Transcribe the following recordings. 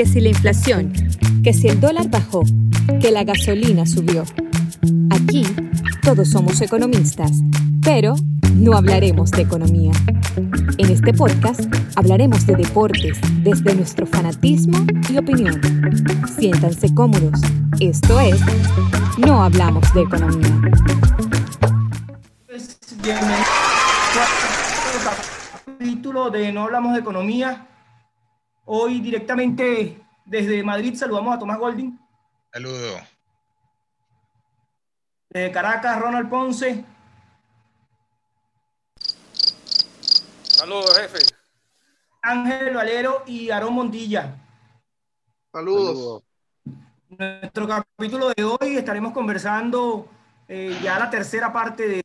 que si la inflación, que si el dólar bajó, que la gasolina subió. Aquí todos somos economistas, pero no hablaremos de economía. En este podcast hablaremos de deportes desde nuestro fanatismo y opinión. Siéntanse cómodos. Esto es No hablamos de economía. Bienvenidos capítulo de No hablamos de economía. Hoy directamente desde Madrid saludamos a Tomás Golding. Saludo. De Caracas, Ronald Ponce. Saludos, jefe. Ángel Valero y Aarón Montilla. Saludos. Nuestro capítulo de hoy estaremos conversando eh, ya la tercera parte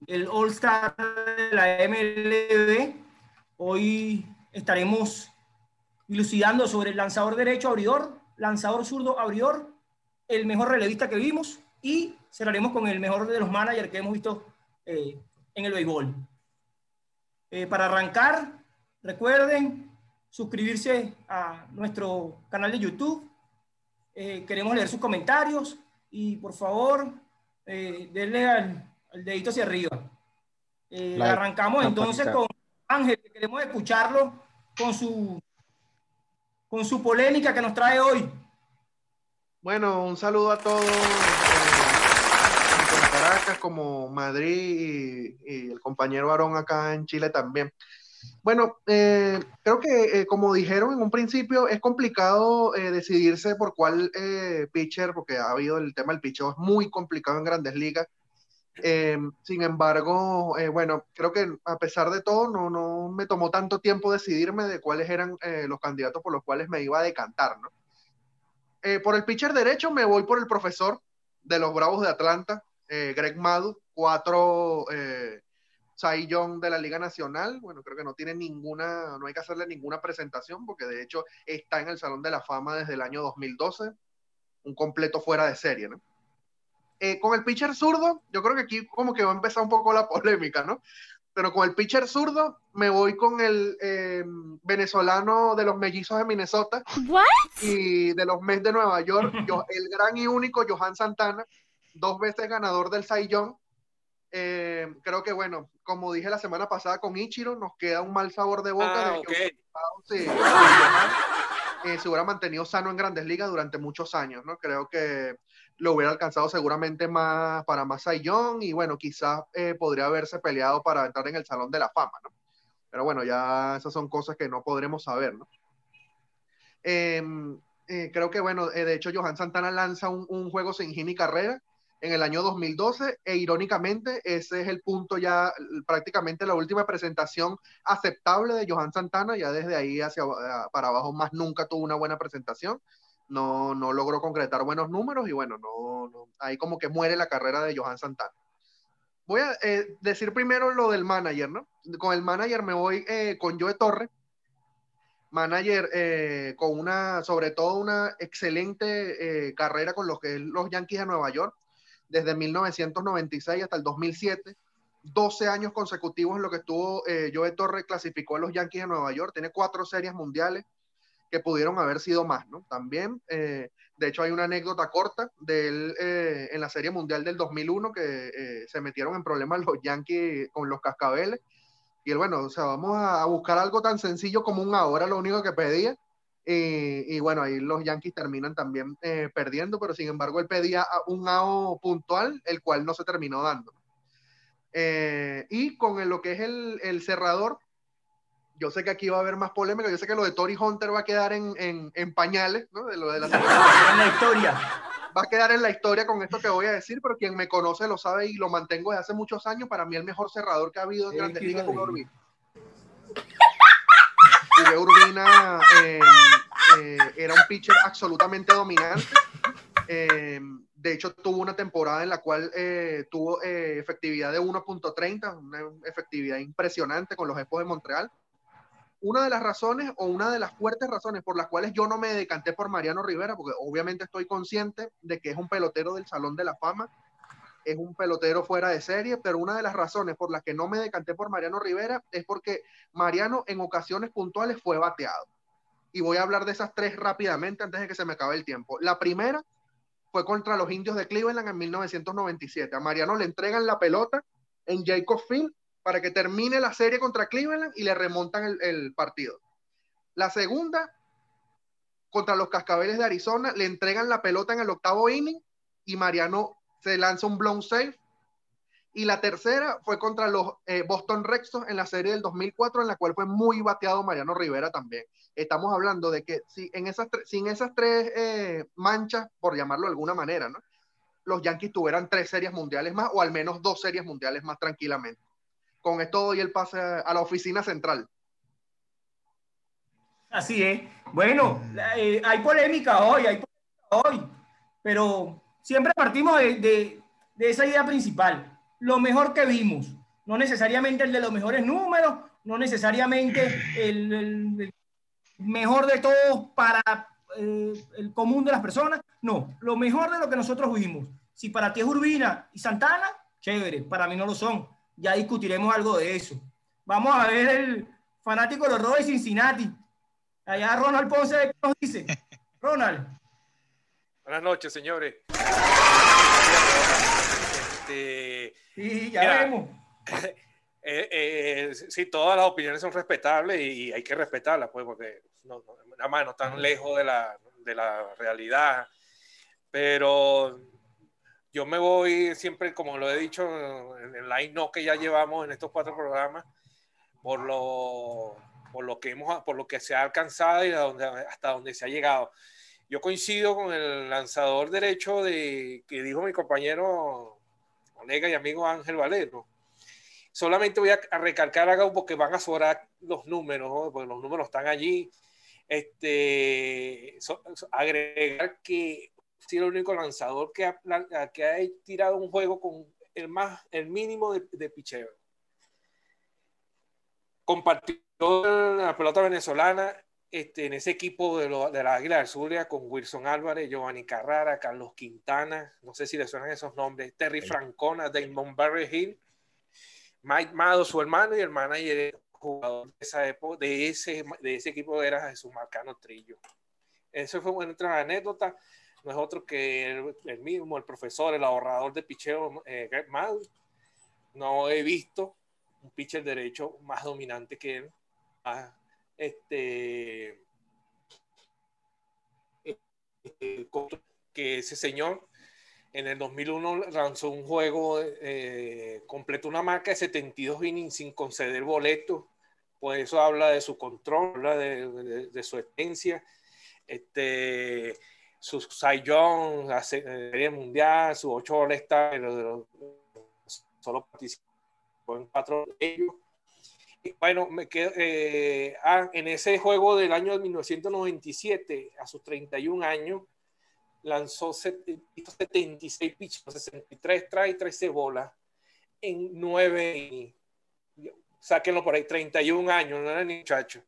del All Star de la MLB. Hoy estaremos dilucidando sobre el lanzador derecho abridor, lanzador zurdo abridor, el mejor relevista que vimos y cerraremos con el mejor de los managers que hemos visto eh, en el béisbol. Eh, para arrancar, recuerden suscribirse a nuestro canal de YouTube. Eh, queremos leer sus comentarios y por favor, denle al, dedito hacia arriba. arrancamos entonces con Ángel, que queremos escucharlo con su con su polémica que nos trae hoy. Bueno, un saludo a todos, eh, tanto en Caracas como Madrid y, el compañero Aarón acá en Chile también. Bueno, eh, creo que eh, como dijeron en un principio, es complicado decidirse por cuál pitcher, porque ha habido el tema del pitcher, es muy complicado en grandes ligas. Eh, sin embargo, eh, bueno, creo que a pesar de todo, no, no me tomó tanto tiempo decidirme de cuáles eran eh, los candidatos por los cuales me iba a decantar, ¿no? por el pitcher derecho me voy por el profesor de los Bravos de Atlanta, Greg Madu, cuatro Cy Young de la Liga Nacional. Bueno, creo que no tiene ninguna, no hay que hacerle ninguna presentación porque de hecho está en el Salón de la Fama desde el año 2012, un completo fuera de serie, ¿no? Eh, con el pitcher zurdo, yo creo que aquí como que va a empezar un poco la polémica, ¿no? Pero con el pitcher zurdo me voy con el em, venezolano de los mellizos de Minnesota y de los Mets de Nueva York, el gran y único Johan Santana, dos veces ganador del Cy Young. Em, creo que bueno, como dije la semana pasada con Ichiro, nos queda un mal sabor de boca ah, de que eh, se hubiera mantenido sano en grandes ligas durante muchos años, ¿no? Creo que lo hubiera alcanzado seguramente más para más Young y bueno, quizás eh, podría haberse peleado para entrar en el Salón de la Fama, ¿no? Pero bueno, ya esas son cosas que no podremos saber, ¿no? Em, eh, creo que bueno, eh, de hecho Johan Santana lanza un, juego sin hit ni carrera en el año 2012 e irónicamente ese es el punto ya prácticamente la última presentación aceptable de Johan Santana, ya desde ahí hacia para abajo más nunca tuvo una buena presentación no, no logró concretar buenos números y bueno, no, no, ahí como que muere la carrera de Johan Santana. Voy a eh, decir primero lo del manager, ¿no? Con el manager me voy eh, con Joe Torre, manager eh, con una, sobre todo una excelente carrera con los que los Yankees de Nueva York, desde 1996 hasta el 2007. 12 años consecutivos en lo que estuvo Joe Torre clasificó a los Yankees de Nueva York, tiene cuatro series mundiales, que pudieron haber sido más, ¿no? También, eh, de hecho, hay una anécdota corta de él eh, en la Serie Mundial del 2001 que eh, se metieron en problemas los Yankees con los cascabeles. Y él, bueno, o sea, vamos a buscar algo tan sencillo como un ahora, lo único que pedía. Y, bueno, ahí los Yankees terminan también perdiendo, pero sin embargo él pedía un AO puntual, el cual no se terminó dando. y con lo que es el, el cerrador, yo sé que aquí va a haber más polémica, yo sé que lo de Tori Hunter va a quedar en, en, pañales, ¿no? De lo de la, en la historia. Va a quedar en la historia con esto que voy a decir, pero quien me conoce lo sabe y lo mantengo desde hace muchos años. Para mí el mejor cerrador que ha habido en Grandes Ligas es Urbina. Urbina eh, eh, era un pitcher absolutamente dominante. Eh, de hecho, tuvo una temporada en la cual tuvo efectividad de 1.30, una efectividad impresionante con los Expos de Montreal una de las razones o una de las fuertes razones por las cuales yo no me decanté por Mariano Rivera, porque obviamente estoy consciente de que es un pelotero del Salón de la Fama, es un pelotero fuera de serie, pero una de las razones por las que no me decanté por Mariano Rivera es porque Mariano en ocasiones puntuales fue bateado. y voy a hablar de esas tres rápidamente antes de que se me acabe el tiempo. La primera fue contra los indios de Cleveland en 1997. A Mariano le entregan la pelota en Jacob Field para que termine la serie contra Cleveland y le remontan el, partido. La segunda, contra los Cascabeles de Arizona, le entregan la pelota en el octavo inning y Mariano se lanza un blown save. Y la tercera fue contra los eh, Boston Red Sox en la serie del 2004, en la cual fue muy bateado Mariano Rivera también. Estamos hablando de que si en esas sin esas tres eh, manchas, por llamarlo de alguna manera, los Yankees tuvieran tres series mundiales más o al menos dos series mundiales más tranquilamente. Con esto doy el pase a la oficina central. Así es. Bueno, eh, hay polémica hoy, hay polémica hoy, pero siempre partimos de, esa idea principal. Lo mejor que vimos, no necesariamente el de los mejores números, no necesariamente el, mejor de todos para eh, el común de las personas, no, lo mejor de lo que nosotros vimos. Si para ti es Urbina y Santana, chévere, para mí no lo son. Ya discutiremos algo de eso. Vamos a ver el fanático de los Rojos de Cincinnati. Allá Ronald Ponce, ¿qué nos dice? Ronald. Buenas noches, señores. Este, sí, ya vemos. Eh, eh, sí, todas las opiniones son respetables y, hay que respetarlas, pues, porque no, nada más no están lejos de la, de la realidad. Pero yo me voy siempre, como lo he dicho en el line no que ya llevamos en estos cuatro programas, por lo, por lo que hemos, por lo que se ha alcanzado y hasta donde se ha llegado. Yo coincido con el lanzador derecho de que dijo mi compañero, colega y amigo Ángel Valero. Solamente voy a, recalcar algo porque van a sobrar los números, porque los números están allí. Este, agregar que sido el único lanzador que ha, que ha tirado un juego con el, más, el mínimo de, de picheo. Compartió la pelota venezolana este, en ese equipo de, lo, de la Águila del Zulia con Wilson Álvarez, Giovanni Carrara, Carlos Quintana, no sé si le suenan esos nombres, Terry Francona, Damon Barry Hill, Mike Mado, su hermano y el manager jugador de esa época, de ese, de ese equipo era Jesús Marcano Trillo. Eso fue una anécdota no es otro que el, mismo, el profesor, el ahorrador de picheo, eh, Greg No he visto un pitcher derecho más dominante que él. este, eh, que ese señor en el 2001 lanzó un juego, eh, una marca de 72 innings sin conceder boleto. Pues eso habla de su control, habla de, de su esencia. Este, su Cy Young, la Serie Mundial, su ocho all pero solo participó en cuatro de ellos. Y bueno, me quedo, eh, ah, en ese juego del año 1997, a sus 31 años, lanzó 76 pitches, 63 trae 13 bolas en 9 sáquenlo por ahí, 31 años, no era ni muchacho.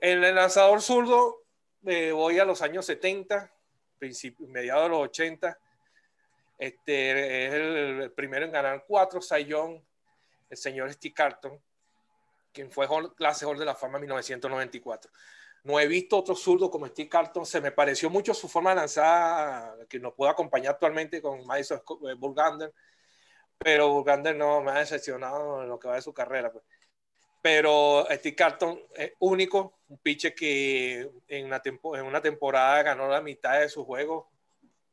El lanzador zurdo voy a los años 70, mediados de los 80. Este, es el, primero en ganar cuatro Sayón, el señor Steve Carton, quien fue clase de la fama en 1994. No he visto otro zurdo como Steve Carton. Se me pareció mucho su forma de lanzar, que nos puede acompañar actualmente con Madison eh, Burgander, pero Burgander no me ha decepcionado en lo que va de su carrera. Pues pero Steve Carton es único, un pitcher que en una, en una temporada ganó la mitad de sus juegos,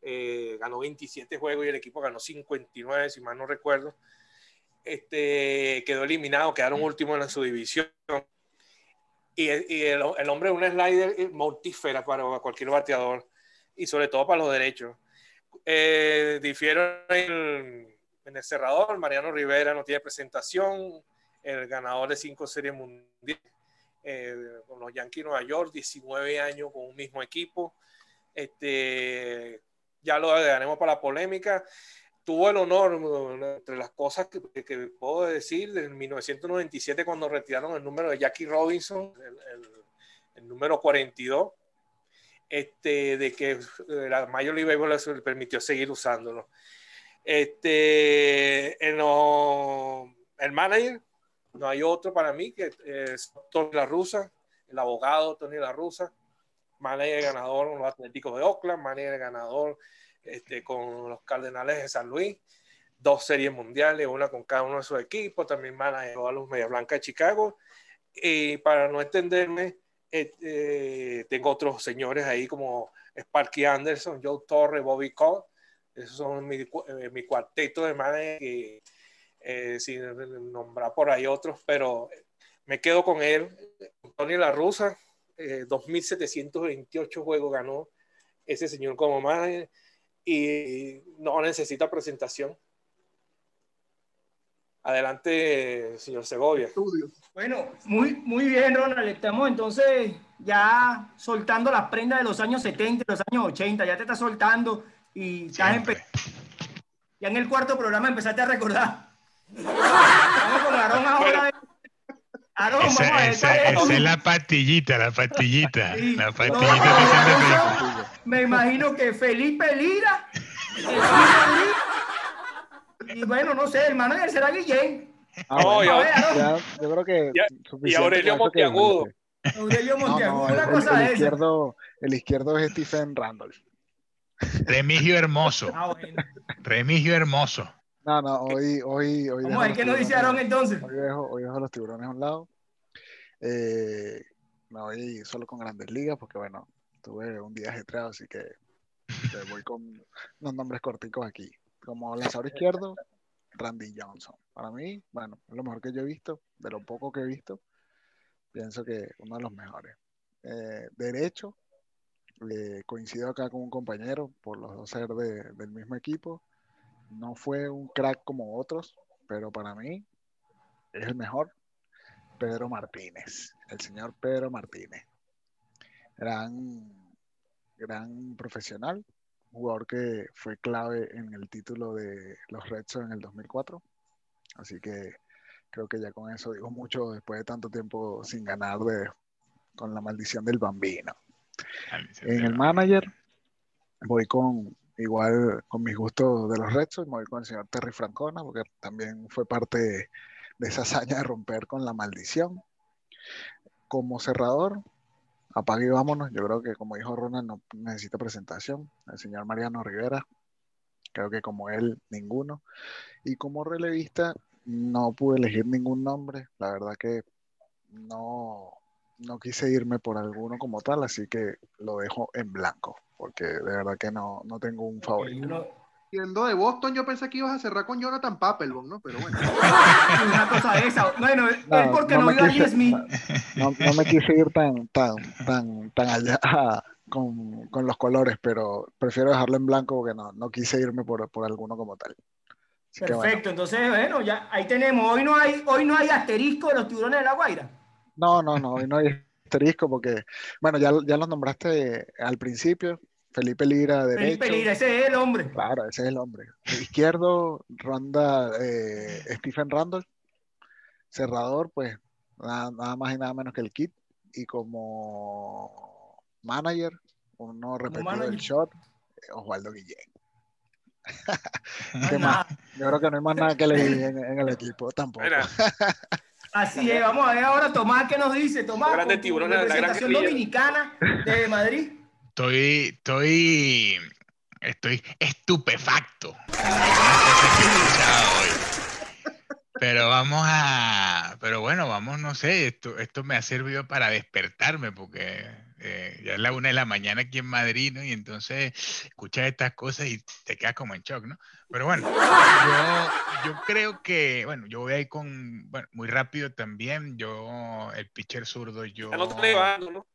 eh, ganó 27 juegos y el equipo ganó 59, si mal no recuerdo. Este, quedó eliminado, quedaron últimos en su división. Y, el, hombre es un slider mortífera para cualquier bateador y sobre todo para los derechos. Eh, difieron en el cerrador, Mariano Rivera no tiene presentación, el ganador de cinco series mundiales eh, con los Yankees de Nueva York, 19 años con un mismo equipo. Este, ya lo daremos para la polémica. Tuvo el honor, entre las cosas que, puedo decir, en 1997 cuando retiraron el número de Jackie Robinson, el, número 42, este, de que la Major League Baseball le permitió seguir usándolo. Este, el manager no hay otro para mí que es la rusa, el abogado Tony La Russa, manager ganador con los Atléticos de Oakland, manager ganador este, con los Cardenales de San Luis, dos series mundiales, una con cada uno de sus equipos, también manager a los Media Blanca de Chicago. Y para no extenderme, eh, eh, tengo otros señores ahí como Sparky Anderson, Joe Torre, Bobby Cole. Esos son mi, eh, mi cuarteto de manager que, sin nombrar por ahí otros, pero me quedo con él. Tony La Russa, 2.728 juegos ganó ese señor como manager y no necesita presentación. Adelante, señor Segovia. Bueno, muy, muy bien, Ronald. Estamos entonces ya soltando las prendas de los años 70, de los años 80. Ya te estás soltando y estás ya en el cuarto programa empezaste a recordar. Aarón, esa, vamos a esa, esa es la pastillita, la pastillita. La pastillita Me imagino que Felipe Lira y bueno, no sé, el manager será Guillén. Ah, no, ya, yo creo que. y Aurelio Monteagudo. Aurelio Monteagudo, una el, cosa el, izquierdo, el izquierdo es Stephen Randolph. Remigio Hermoso. Ah, bueno. Remigio Hermoso. No, no, hoy. hoy, hoy Vamos a ver qué nos dice Aaron entonces. Hoy dejo, hoy dejo los tiburones a un lado. Eh, me voy solo con grandes ligas porque, bueno, tuve un día ajetreado, así que voy con unos nombres corticos aquí. Como lanzador izquierdo, Randy Johnson. Para mí, bueno, es lo mejor que yo he visto, de lo poco que he visto, pienso que uno de los mejores. Eh, derecho, eh, coincido acá con un compañero por los dos ser del mismo equipo. No fue un crack como otros, pero para mí es el mejor. Pedro Martínez, el señor Pedro Martínez. Gran, gran profesional, jugador que fue clave en el título de los Red Sox en el 2004. Así que creo que ya con eso digo mucho después de tanto tiempo sin ganar de, con la maldición del bambino. En el manager voy con igual con mis gustos de los Red Sox, me voy con el señor Terry Francona porque también fue parte de, de esa hazaña de romper con la maldición. Como cerrador, apague y vámonos. Yo creo que, como dijo Ronald, no necesita presentación. El señor Mariano Rivera, creo que como él, ninguno. Y como relevista, no pude elegir ningún nombre. La verdad que no, no quise irme por alguno como tal, así que lo dejo en blanco, porque de verdad que no, no tengo un favorito. Siendo de Boston, yo pensé que ibas a cerrar con Jonathan Papelbon, ¿no? Pero bueno. Una cosa esa. Bueno, no, él porque no, no iba a Smith. No, no, me quise ir tan, tan, tan, tan allá con, con, los colores, pero prefiero dejarlo en blanco porque no, no quise irme por, por alguno como tal. Así Perfecto, bueno. entonces, bueno, ya ahí tenemos. Hoy no hay, hoy no hay asterisco de los tiburones de la Guaira. No, no, no, hoy no hay asterisco porque, bueno, ya, ya los nombraste al principio, Felipe Lira, derecho. Felipe Lira, ese es el hombre. Claro, ese es el hombre. Izquierdo, ronda eh, Stephen Randall. Cerrador, pues nada, nada, más y nada menos que el kit. Y como manager, uno repetido del shot, Osvaldo Guillén. ¿Qué más? Yo creo que no hay más nada que leer en, en el equipo tampoco. Así es, vamos a ver ahora Tomás qué nos dice. Tomás, con representación dominicana de Madrid. Estoy, estoy, estoy estupefacto. Pero vamos a, pero bueno, vamos, no sé, esto, esto me ha servido para despertarme porque eh, ya es la una de la mañana aquí en Madrid, ¿no? Y entonces escuchas estas cosas y te quedas como en shock, ¿no? Pero bueno, yo, yo creo que, bueno, yo voy a ir con, bueno, muy rápido también, yo, el pitcher zurdo, yo... ¿no?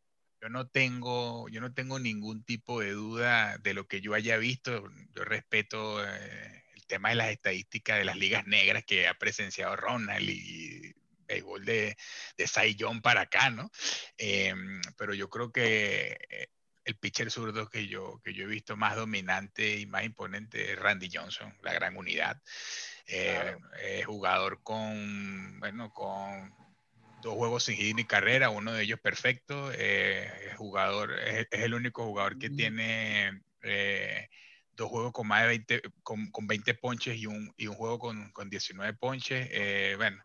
yo no tengo, yo no tengo ningún tipo de duda de lo que yo haya visto. Yo respeto eh, el tema de las estadísticas de las ligas negras que ha presenciado Ronald y béisbol de, de Cy para acá, ¿no? Em, pero yo creo que eh, el pitcher zurdo que yo, que yo he visto más dominante y más imponente es Randy Johnson, la gran unidad. Eh, jugador con, bueno, con dos juegos sin hit ni carrera, uno de ellos perfecto. Eh, jugador, es, el único jugador que tiene eh, dos juegos con más de 20, con, con 20 ponches y un, y un juego con, con 19 ponches. Eh, bueno,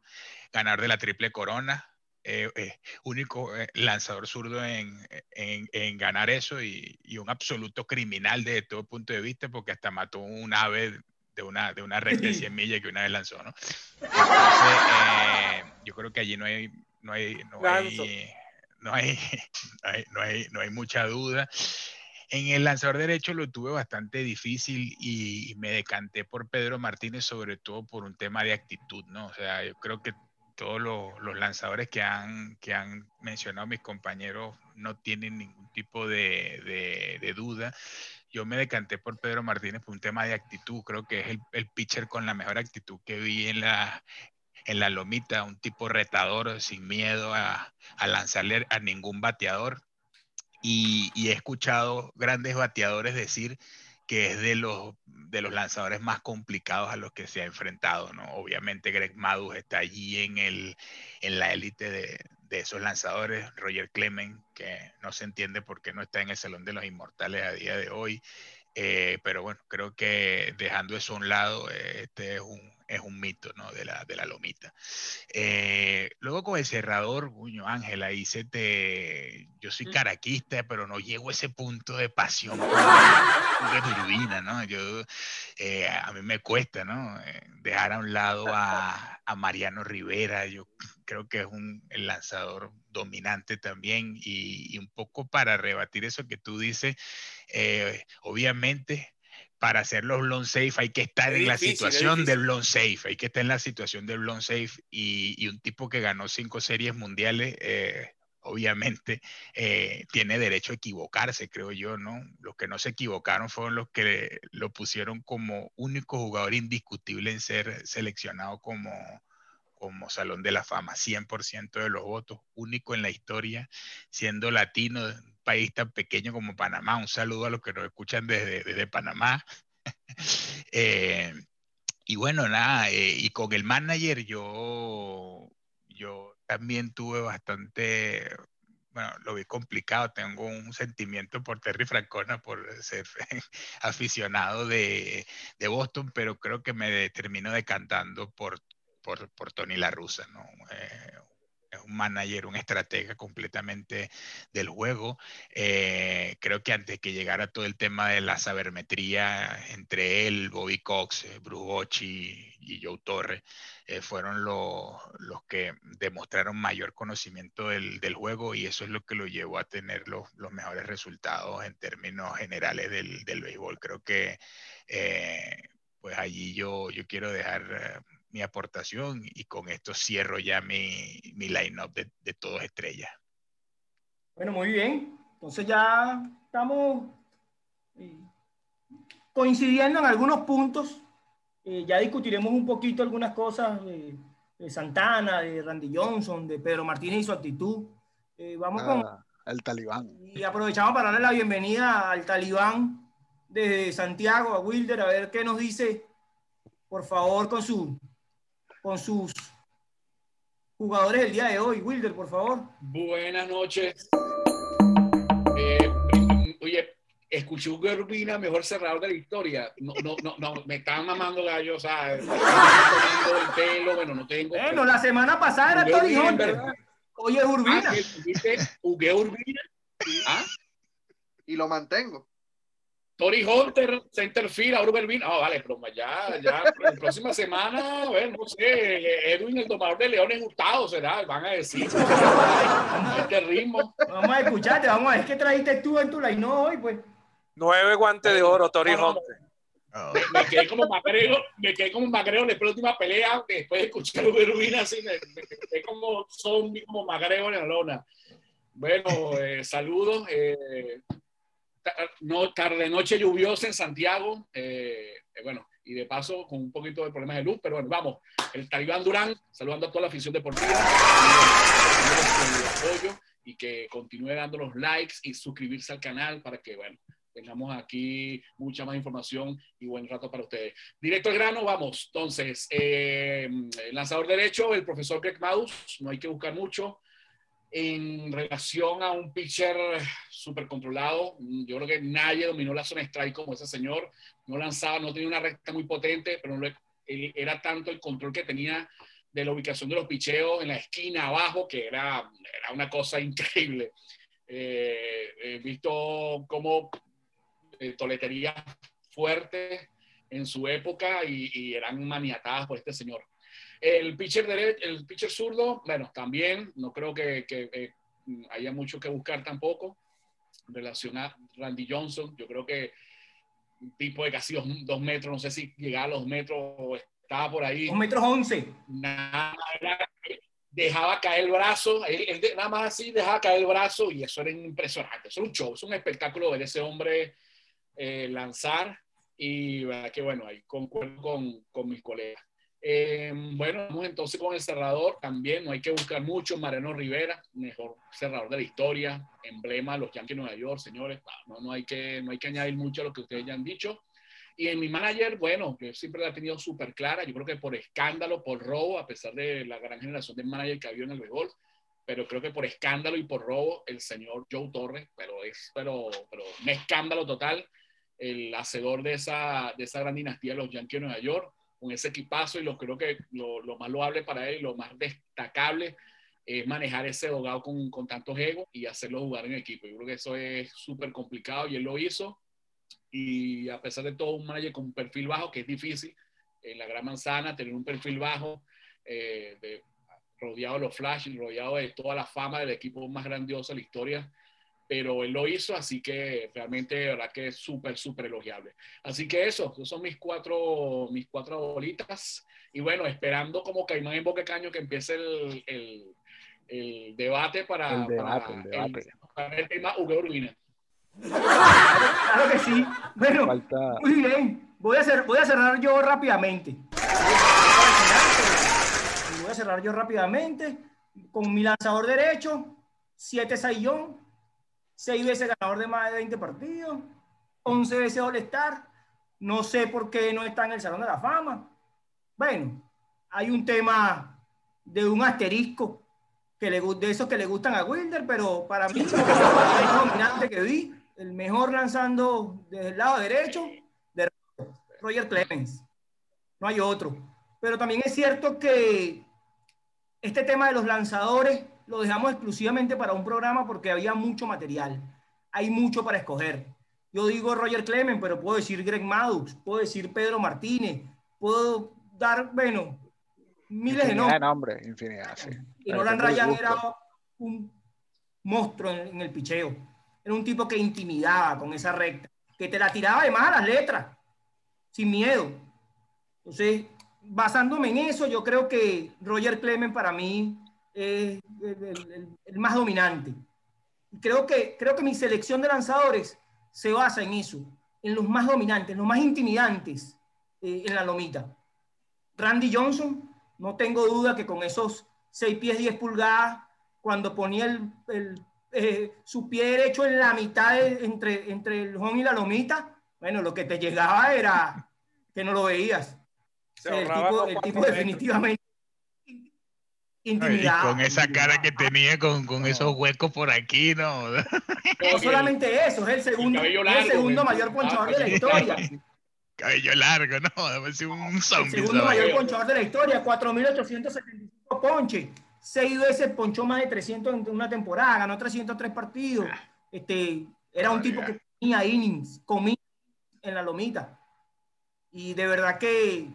ganar de la triple corona. eh, eh, único eh, lanzador zurdo en, en, en ganar eso y, y, un absoluto criminal desde todo punto de vista porque hasta mató un ave de una, de una recta de 100 millas que una vez lanzó, ¿no? Entonces, yo creo que allí no hay, no hay, no hay, no hay, no hay, no hay, mucha duda. En el lanzador derecho lo tuve bastante difícil y, me decanté por Pedro Martínez, sobre todo por un tema de actitud, ¿no? O sea, yo creo que todos los, los lanzadores que han, que han mencionado mis compañeros no tienen ningún tipo de, de, duda. Yo me decanté por Pedro Martínez por un tema de actitud. Creo que es el, el pitcher con la mejor actitud que vi en la, en la lomita, un tipo retador, sin miedo a, a lanzarle a ningún bateador. Y, y, he escuchado grandes bateadores decir que es de los, de los lanzadores más complicados a los que se ha enfrentado, ¿no? Obviamente Greg Maddux está allí en, el, en la élite de, de esos lanzadores, Roger Clement, que no se entiende por qué no está en el Salón de los Inmortales a día de hoy, eh, pero bueno, creo que dejando eso a un lado, eh, este es un, es un mito ¿no? de, la, de la lomita. Eh, luego con el cerrador, Guño Ángel, ahí se te... Yo soy caraquista, pero no llego a ese punto de pasión de turbina, ¿no? Yo, eh, a mí me cuesta, ¿no? Eh, dejar a un lado a, a, Mariano Rivera, yo creo que es un el lanzador dominante también y, y, un poco para rebatir eso que tú dices, eh, obviamente para hacer los blown safe hay que estar es en difícil, la situación del blown safe, hay que estar en la situación del blown safe y, y un tipo que ganó cinco series mundiales, eh, obviamente eh, tiene derecho a equivocarse, creo yo, ¿no? Los que no se equivocaron fueron los que lo pusieron como único jugador indiscutible en ser seleccionado como, como Salón de la Fama, 100% de los votos, único en la historia, siendo latino, país tan pequeño como Panamá. Un saludo a los que nos escuchan desde, desde Panamá. eh, y bueno, nada, eh, y con el manager yo, yo también tuve bastante, bueno, lo vi complicado, tengo un sentimiento por Terry Francona, por ser aficionado de, de Boston, pero creo que me termino decantando por, por, por Tony La Russa, ¿no? Eh, es un manager, un estratega completamente del juego. Eh, creo que antes que llegara todo el tema de la sabermetría entre él, Bobby Cox, eh, Bruce y Joe Torre, eh, fueron lo, los que demostraron mayor conocimiento del, del, juego y eso es lo que lo llevó a tener los, los mejores resultados en términos generales del, del béisbol. Creo que pues allí yo, yo quiero dejar mi aportación y con esto cierro ya mi, mi line-up de, de todos estrellas. Bueno, muy bien. Entonces ya estamos coincidiendo en algunos puntos. Eh, ya discutiremos un poquito algunas cosas de, de, Santana, de Randy Johnson, de Pedro Martínez y su actitud. Eh, vamos ah, con... El talibán. Y aprovechamos para darle la bienvenida al talibán desde Santiago, a Wilder, a ver qué nos dice, por favor, con su con sus jugadores del día de hoy. Wilder, por favor. Buenas noches. Eh, oye, escuché un Urbina, mejor cerrador de la historia. No, no, no, no me estaban mamando gallos, o sea, me tomando el pelo, bueno, no tengo. Bueno, la semana pasada era Tony Hunter. Hoy es Urbina. Ah, jugué Urbina. ¿Ah? Y lo mantengo. Tori Hunter, Centerfield, Auro Berbin. Ah, oh, vale, pero ya, ya, la próxima semana, a ver, no sé, Edwin, el domador de leones Hurtado será, van a decir. este ritmo. Vamos a escucharte, vamos a ver qué trajiste tú en tu line hoy, pues. Nueve guantes de oro, Tori no, Hunter. No, me, me, quedé como magreo, me quedé como después de la última pelea, después de escuchar a Berbin así, me, me, quedé como zombie, como magreo en la lona. Bueno, eh, saludos. Eh, no, tarde noche lluviosa en Santiago, eh, eh, bueno, y de paso con un poquito de problemas de luz, pero bueno, vamos, el Talibán Durán, saludando a toda la afición deportiva, y que continúe dando los likes y suscribirse al canal para que, bueno, tengamos aquí mucha más información y buen rato para ustedes. Directo al grano, vamos. Entonces, eh, lanzador derecho, el profesor Greg Maus, no hay que buscar mucho en relación a un pitcher súper controlado. Yo creo que nadie dominó la zona strike como ese señor. No lanzaba, no tenía una recta muy potente, pero no, era tanto el control que tenía de la ubicación de los picheos en la esquina abajo, que era, una cosa increíble. Eh, he visto cómo eh, toleterías fuertes en su época y, y, eran maniatadas por este señor. El pitcher, derecho, el pitcher zurdo, bueno, también no creo que, que eh, haya mucho que buscar tampoco a Randy Johnson. Yo creo que un tipo de casi dos, dos metros, no sé si llegaba a los metros o estaba por ahí. Dos metros once. Nada, dejaba caer el brazo, él, él, nada más así dejaba caer el brazo y eso era impresionante. Eso era un show, es un espectáculo ver ese hombre eh, lanzar y verdad que bueno, ahí concuerdo con, con mis colegas. Eh, bueno, vamos entonces con el cerrador. También, no hay que buscar mucho, Mariano Rivera, mejor cerrador de la historia, emblema de los Yankees de Nueva York, señores, no, no, hay que, no hay que añadir mucho a lo que ustedes ya han dicho. Y en mi manager, bueno, que siempre la he tenido súper clara, yo creo que por escándalo, por robo, a pesar de la gran generación de manager que había en el béisbol, pero creo que por escándalo y por robo, el señor Joe Torres, pero es pero, pero un escándalo total, el hacedor de esa, de esa gran dinastía de los Yankees de Nueva York, con ese equipazo y lo creo que lo, lo más loable para él, lo más destacable es manejar ese dogado con, con tantos egos y hacerlo jugar en equipo. Yo creo que eso es súper complicado y él lo hizo. Y a pesar de todo, un manager con un perfil bajo, que es difícil en la gran manzana, tener un perfil bajo, eh, de, rodeado de los flash, rodeado de toda la fama del equipo más grandioso de la historia, pero él lo hizo, así que realmente, de verdad que es súper, súper elogiable. Así que eso, esos son mis cuatro, mis cuatro bolitas. Y bueno, esperando como Caimán en Boca Caño que empiece el, el, el debate para El debate, para el debate. para el tema Hugo Urbina. Claro que sí. Bueno, Falta- muy bien. Voy a, hacer, voy a cerrar yo rápidamente. Voy a cerrar yo rápidamente con mi lanzador derecho, 7 Saiyón, 6 veces ganador de más de 20 partidos, 11 veces All-Star. No sé por qué no está en el Salón de la Fama. Bueno, hay un tema de un asterisco que le, de esos que le gustan a Wilder, pero para mí el dominante que vi, el mejor lanzando desde el lado derecho, de Roger Clemens. No hay otro. Pero también es cierto que este tema de los lanzadores lo dejamos exclusivamente para un programa porque había mucho material. Hay mucho para escoger. Yo digo Roger Clemens, pero puedo decir Greg Maddux, puedo decir Pedro Martínez, puedo dar, bueno, miles de Infinidad de nombres. nombres, infinidad, sí. Y Nolan Ryan gusto. era un monstruo en, en el picheo. Era un tipo que intimidaba con esa recta, que te la tiraba además a las letras, sin miedo. Entonces, basándome en eso, yo creo que Roger Clemens para mí es el, el- el- el más dominante. Creo que, creo que mi selección de lanzadores se basa en eso, en los más dominantes, los más intimidantes eh, en la lomita. Randy Johnson, no tengo duda que con esos 6 pies 10 pulgadas, cuando ponía el, el, eh, su pie derecho en la mitad de- entre, entre el home y la lomita, bueno, lo que te llegaba era que no lo veías. Se el tipo, el metros. Y con esa cara que tenía, con, con esos huecos por aquí, ¿no? No solamente eso, es el segundo, es el largo, segundo mayor ponchador Ah, de la historia. Cabello largo, ¿no? Debe ser un El zombie. segundo esa mayor ponchador de la historia, 4.875 ponches. Seis veces ponchó más de 300 en una temporada, ganó 303 partidos. Este, era un tipo que tenía innings, comía en la lomita. Y de verdad que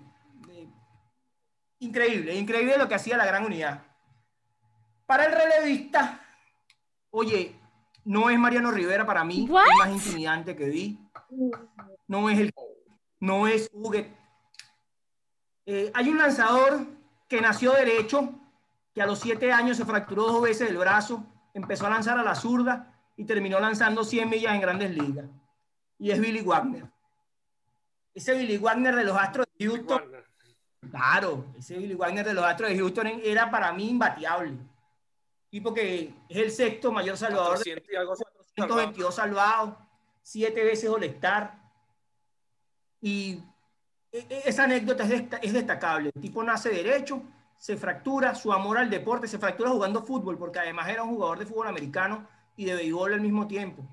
increíble, increíble lo que hacía la gran unidad. Para el relevista, oye, no es Mariano Rivera para mí, What? el más intimidante que vi. No es el no es Huguet. Eh, hay un lanzador que nació derecho, que a los siete años se fracturó dos veces el brazo, empezó a lanzar a la zurda y terminó lanzando 100 millas en grandes ligas. Y es Billy Wagner. Ese Billy Wagner de los Astros de Houston. Claro, ese Billy Wagner de los Astros de Houston era para mí imbateable. Tipo que es el sexto mayor salvador de 400 y algo 122 salvados, siete veces All-Star. Y e- e- esa anécdota es destacable. El tipo nace derecho, se fractura, su amor al deporte, se fractura jugando fútbol, porque además era un jugador de fútbol americano y de béisbol al mismo tiempo.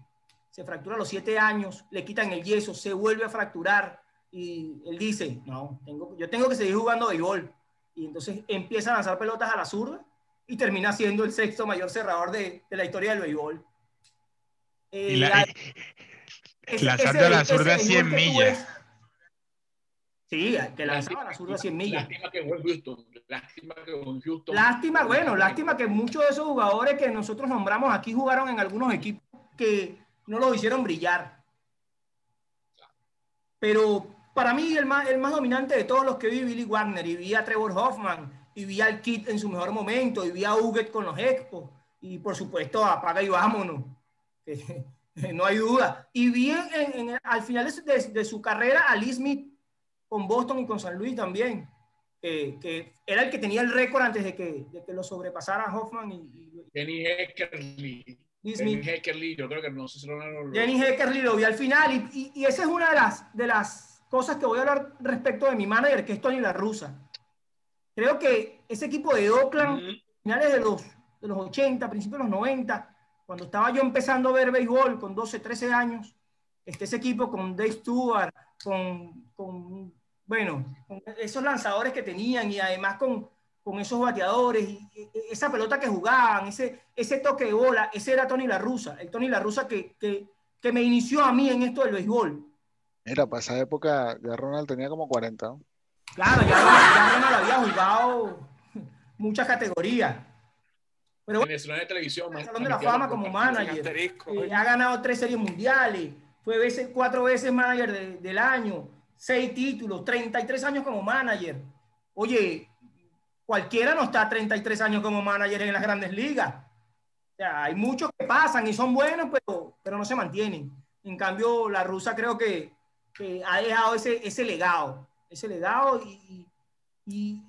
Se fractura a los siete años, le quitan el yeso, se vuelve a fracturar y él dice, no, tengo, yo tengo que seguir jugando béisbol. Y entonces empieza a lanzar pelotas a la zurda y termina siendo el sexto mayor cerrador de, de la historia del béisbol. Y la- ese- lanzando ese- a la zurda béisbol 100 que tú millas. ves- Sí, que lanzaba a la zurda 100 millas. Lástima que fue Houston. Lástima que fue Houston. Lástima, bueno, lástima que muchos de esos jugadores que nosotros nombramos aquí jugaron en algunos equipos que no los hicieron brillar. Pero para mí el más, el más dominante de todos los que vi, Billy Wagner, y vi a Trevor Hoffman, y vi al Kid en su mejor momento, y vi a Uget con los Expos, y por supuesto apaga y vámonos, no hay duda. Y vi en- al final de su, de- de su carrera a Lee Smith con Boston y con San Luis también, que, que era el que tenía el récord antes de que, de que lo sobrepasara Hoffman y, y- Jenny Heckerly. Jenny. Heckerly, yo creo que no sé si lo lo- Jenny Heckerly lo vi al final y, y- y esa es una de las, de las cosas que voy a hablar respecto de mi manager, que es Tony La Russa. Creo que ese equipo de Oakland, finales de los, de los 80, principios de los 90, cuando estaba yo empezando a ver béisbol con 12, 13 años, este, ese equipo con Dave Stewart, con, con, bueno, con esos lanzadores que tenían y además con, con esos bateadores, y, y- esa pelota que jugaban, ese, ese toque de bola, ese era Tony La Russa, el Tony La Russa que, que, que me inició a mí en esto del béisbol. Mira, para esa época ya Ronald tenía como 40. ¿no? Claro, ya, ya Ronald había jugado muchas categorías. Pero bueno, de televisión. el Salón de la Fama como manager. Eh, ha ganado tres series mundiales, fue veces, cuatro veces manager de- del año, seis títulos, 33 años como manager. Oye, cualquiera no está 33 años como manager en las grandes ligas. O sea, hay muchos que pasan y son buenos, pero, pero no se mantienen. En cambio, la rusa creo que, que ha dejado ese, ese legado, ese legado y, y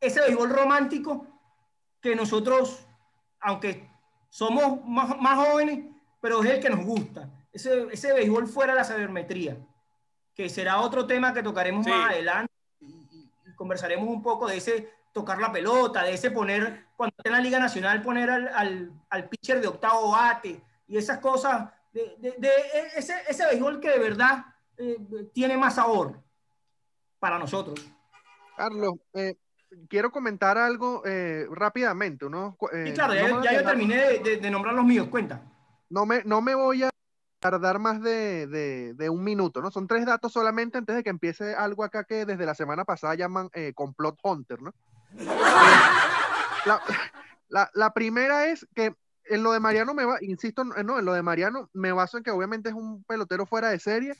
ese béisbol romántico que nosotros, aunque somos más, más jóvenes, pero es el que nos gusta. Ese, ese béisbol fuera de la sabermetría, que será otro tema que tocaremos Sí. más adelante y, y- y conversaremos un poco de ese tocar la pelota, de ese poner, cuando esté en la Liga Nacional, poner al, al, al pitcher de octavo bate y esas cosas, de, de- de ese, ese béisbol que de verdad eh, tiene más sabor para nosotros. Carlos, eh, quiero comentar algo eh, rápidamente. unos cu- eh, Y claro, ya, no ya yo terminé de, de- de nombrar los míos, cuenta. no me, no me voy a tardar más de, de- de un minuto, ¿no? Son tres datos solamente antes de que empiece algo acá que desde la semana pasada llaman eh, complot hunter, ¿no? La, la- la primera es que en lo de Mariano me va, insisto, no, en lo de Mariano me baso en que obviamente es un pelotero fuera de serie,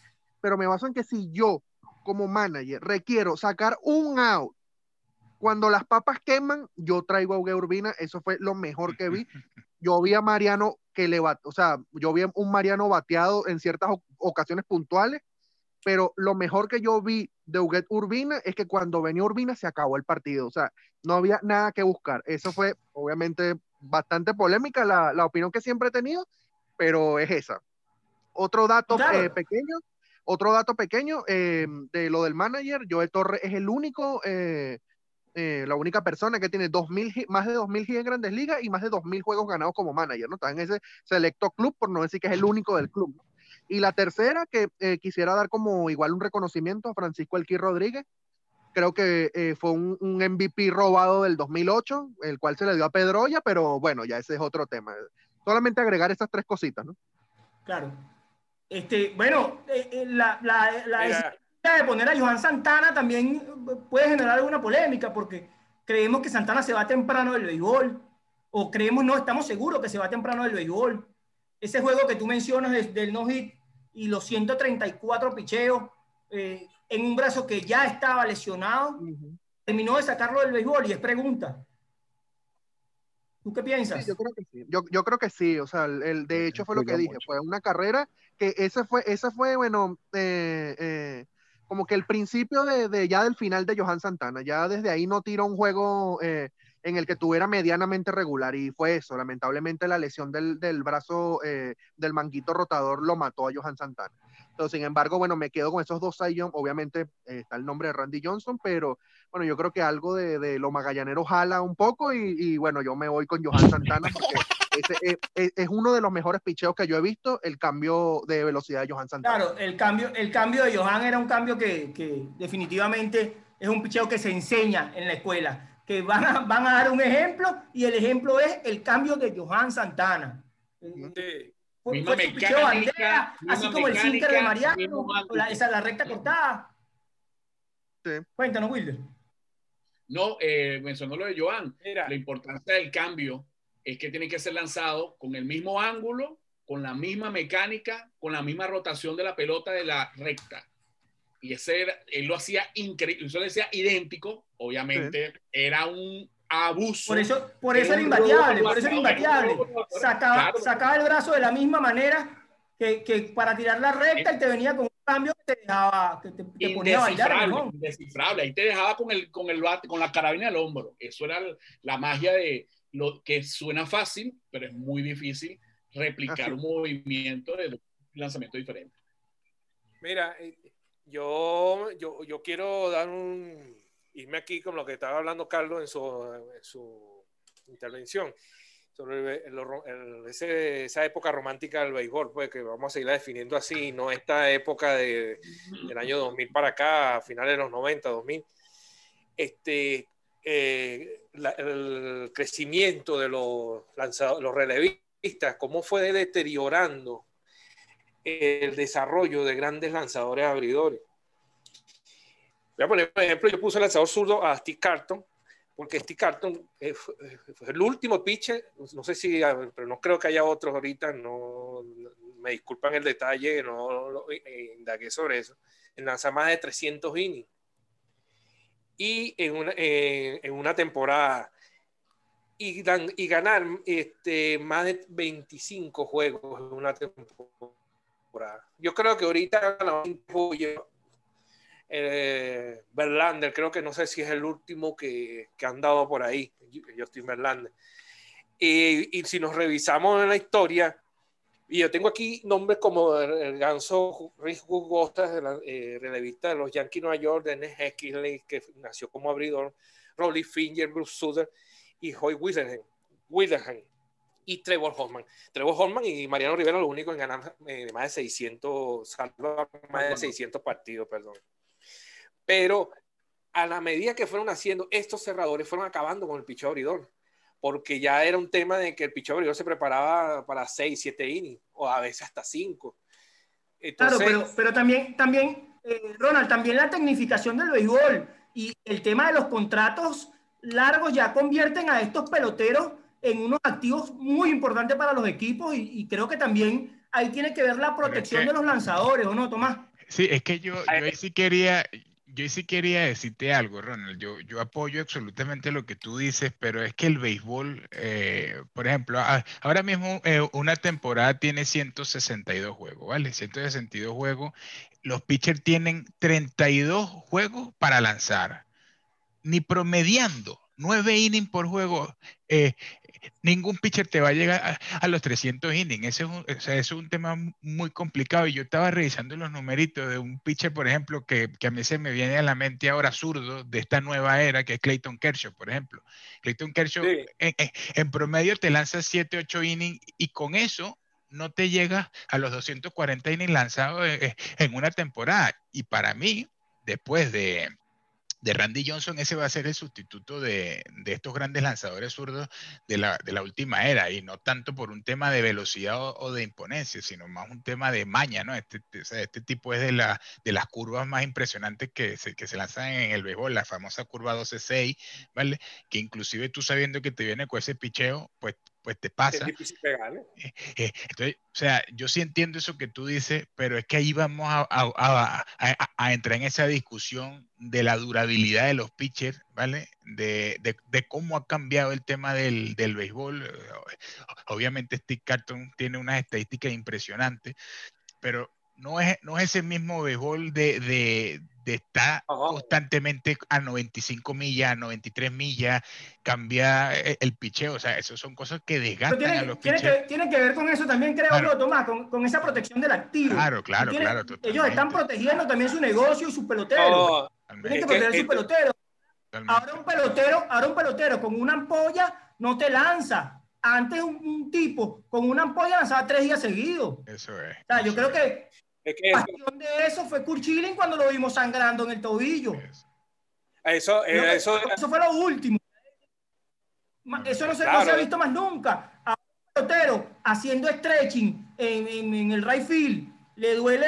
pero me baso en que si yo como manager requiero sacar un out cuando las papas queman, yo traigo a Uge Urbina, eso fue lo mejor que vi. Yo vi a Mariano que le bat, o sea, yo vi a un Mariano bateado en ciertas ocasiones puntuales, pero lo mejor que yo vi de Uguet Urbina es que cuando venía Urbina se acabó el partido, o sea, no había nada que buscar. Eso fue obviamente bastante polémica la, la opinión que siempre he tenido, pero es esa. Otro dato Claro. eh, pequeño, otro dato pequeño eh, de lo del manager, Joel Torres es el único, eh, eh, la única persona que tiene 2000, hit- más de 2.000 hits en grandes ligas y más de 2.000 juegos ganados como manager, ¿no? Está en ese selecto club, por no decir que es el único del club. Y la tercera, que eh, quisiera dar como igual un reconocimiento a Francisco Elquí Rodríguez, creo que eh, fue un, un MVP robado del 2008, el cual se le dio a Pedroya, pero bueno, ya ese es otro tema. Solamente agregar esas tres cositas, ¿no? Claro. Este, bueno, eh, eh, la, la, decisión de poner a Johan Santana también eh, puede generar alguna polémica porque creemos que Santana se va temprano del béisbol o creemos, no, estamos seguros que se va temprano del béisbol. Ese juego que tú mencionas del no-hit y los 134 picheos eh, en un brazo que ya estaba lesionado, terminó de sacarlo del béisbol y es pregunta. ¿Tú qué piensas? Sí, yo creo que sí. Yo, yo creo que sí, o sea, el, el- de hecho fue lo que dije, mucho. fue una carrera que ese fue, ese fue, bueno, eh, eh, como que el principio de, de ya del final de Johan Santana, ya desde ahí no tiró un juego eh, en el que tuviera medianamente regular y fue eso, lamentablemente la lesión del, del brazo eh, del manguito rotador lo mató a Johan Santana. Entonces, sin embargo, bueno, me quedo con esos dos. Obviamente eh, está el nombre de Randy Johnson, pero bueno, yo creo que algo de, de lo magallanero jala un poco y, y, bueno, yo me voy con Johan Santana porque ese es, es- es uno de los mejores picheos que yo he visto, el cambio de velocidad de Johan Santana. Claro, el cambio, el cambio de Johan era un cambio que, que definitivamente es un picheo que se enseña en la escuela, que van a, van a dar un ejemplo y el ejemplo es el cambio de Johan Santana. Sí. Fue, su picheo bandera, así como el sinker de Mariano, la, esa, la recta cortada. Sí. Cuéntanos, Wilder. No, eh, mencionó lo de Joan. Mira, La importancia del cambio es que tiene que ser lanzado con el mismo ángulo, con la misma mecánica, con la misma rotación de la pelota de la recta. Y ese era- él lo hacía increíble, eso lo decía idéntico, obviamente era un abuso. Por eso, por eso Era robo, por eso era robo, Sacaba, claro. sacaba el brazo de la misma manera que, que para tirar la recta y te venía con un cambio que te dejaba, que te, te ponía a bailar. ¿no? indescifrable. Ahí te dejaba con el, con el bate, con la carabina al hombro. Eso era la magia de lo que suena fácil, pero es muy difícil replicar Así. un movimiento de un lanzamiento diferente. Mira, eh, yo, yo, yo quiero dar un. Irme aquí con lo que estaba hablando Carlos en su, su intervención sobre el- esa época romántica del béisbol, pues que vamos a seguirla definiendo así, no esta época de, del año 2000 para acá, a finales de los 90, 2000. Este, eh, el crecimiento de los, los relevistas, cómo fue deteriorando el desarrollo de grandes lanzadores abridores. Voy a poner, por ejemplo, yo puse el lanzador zurdo a Steve Carton, porque Steve Carton eh, fue, fue el último pitcher, no sé si, pero no creo que haya otros ahorita, no, me disculpan el detalle, no lo- eh, indagué sobre eso, en lanzar más de 300 innings. Y en una, eh, temporada y, y ganar este, más de 25 juegos en una temporada. Yo creo que ahorita eh, Verlander, creo que no sé si es el último que, que han dado por ahí, Justin Verlander. Y, y si nos revisamos en la historia, y yo tengo aquí nombres como el, el ganso Rick Gostas, eh, relevista de los Yankees Nueva York, Dennis Eckersley, que nació como abridor, Rolly Finger, Bruce Sutter y Hoy Wilderhan, y Trevor Hoffman. Trevor Hoffman y Mariano Rivera los únicos en ganar eh, más de 600, salvar más de 600 partidos, perdón. Pero a la medida que fueron haciendo, estos cerradores fueron acabando con el picheo abridor, porque ya era un tema de que el picheo abridor se preparaba para 6, 7 innings, o a veces hasta 5. Claro, pero, pero también, también eh, Ronald, también la tecnificación del béisbol y el tema de los contratos largos ya convierten a estos peloteros en unos activos muy importantes para los equipos y, y creo que también ahí tiene que ver la protección que- de los lanzadores, ¿o no, Tomás? Sí, es que yo, yo ahí sí quería, yo sí quería decirte algo, Ronald. Yo, yo apoyo absolutamente lo que tú dices, pero es que el béisbol, eh, por ejemplo, a- ahora mismo eh, una temporada tiene 162 juegos, ¿vale? 162 juegos. Los pitchers tienen 32 juegos para lanzar. Ni promediando 9 innings por juego, eh, ningún pitcher te va a llegar a, a los 300 innings. Ese es un, o sea, eso es un tema muy complicado. Y yo estaba revisando los numeritos de un pitcher, por ejemplo, que, que a mí se me viene a la mente ahora zurdo de esta nueva era, que es Clayton Kershaw, por ejemplo. Clayton Kershaw Sí. en, en- en promedio te lanza 7, 8 innings y con eso no te llegas a los 240 innings lanzados en, en una temporada. Y para mí, después de, de Randy Johnson, ese va a ser el sustituto de, de estos grandes lanzadores zurdos de la, de la última era, y no tanto por un tema de velocidad o, de imponencia, sino más un tema de maña, ¿no? Este, sea, este tipo es de, la, de las curvas más impresionantes que se, que se lanzan en el béisbol, la famosa curva 12-6, ¿vale? Que inclusive tú sabiendo que te viene con ese picheo, pues, pues te Es pasa. difícil pegarle. Eh, entonces, o sea, yo sí entiendo eso que tú dices, pero es que ahí vamos a, a- a- a- a entrar en esa discusión de la durabilidad de los pitchers, ¿vale? De, de- de cómo ha cambiado el tema del, del béisbol. Eh, Obviamente Steve Carton tiene unas estadísticas impresionantes, pero no es, no es ese mismo béisbol de, de, de estar Ajá. constantemente a 95 millas, a 93 millas, cambiar el, el picheo, o sea, eso son cosas que desgastan tiene, a los tiene que, tiene que ver con eso también, creo Claro. yo, Tomás, con, con esa protección del activo. Claro, claro, Tiene- claro, Ellos están protegiendo también su negocio y sus peloteros. Totalmente, Tienen que proteger sus peloteros. Ahora un pelotero, ahora un pelotero con una ampolla no te lanza. Antes un, un tipo con una ampolla lanzaba tres días seguidos. Eso es. O sea, yo creo es, que es que eso- pasión de eso fue Kurt Schilling cuando lo vimos sangrando en el tobillo. eso. Eso, eh, No, eso, eso fue lo último. Eso no se, no se ha visto más nunca. A un pelotero haciendo stretching en, en- en el right field, le duele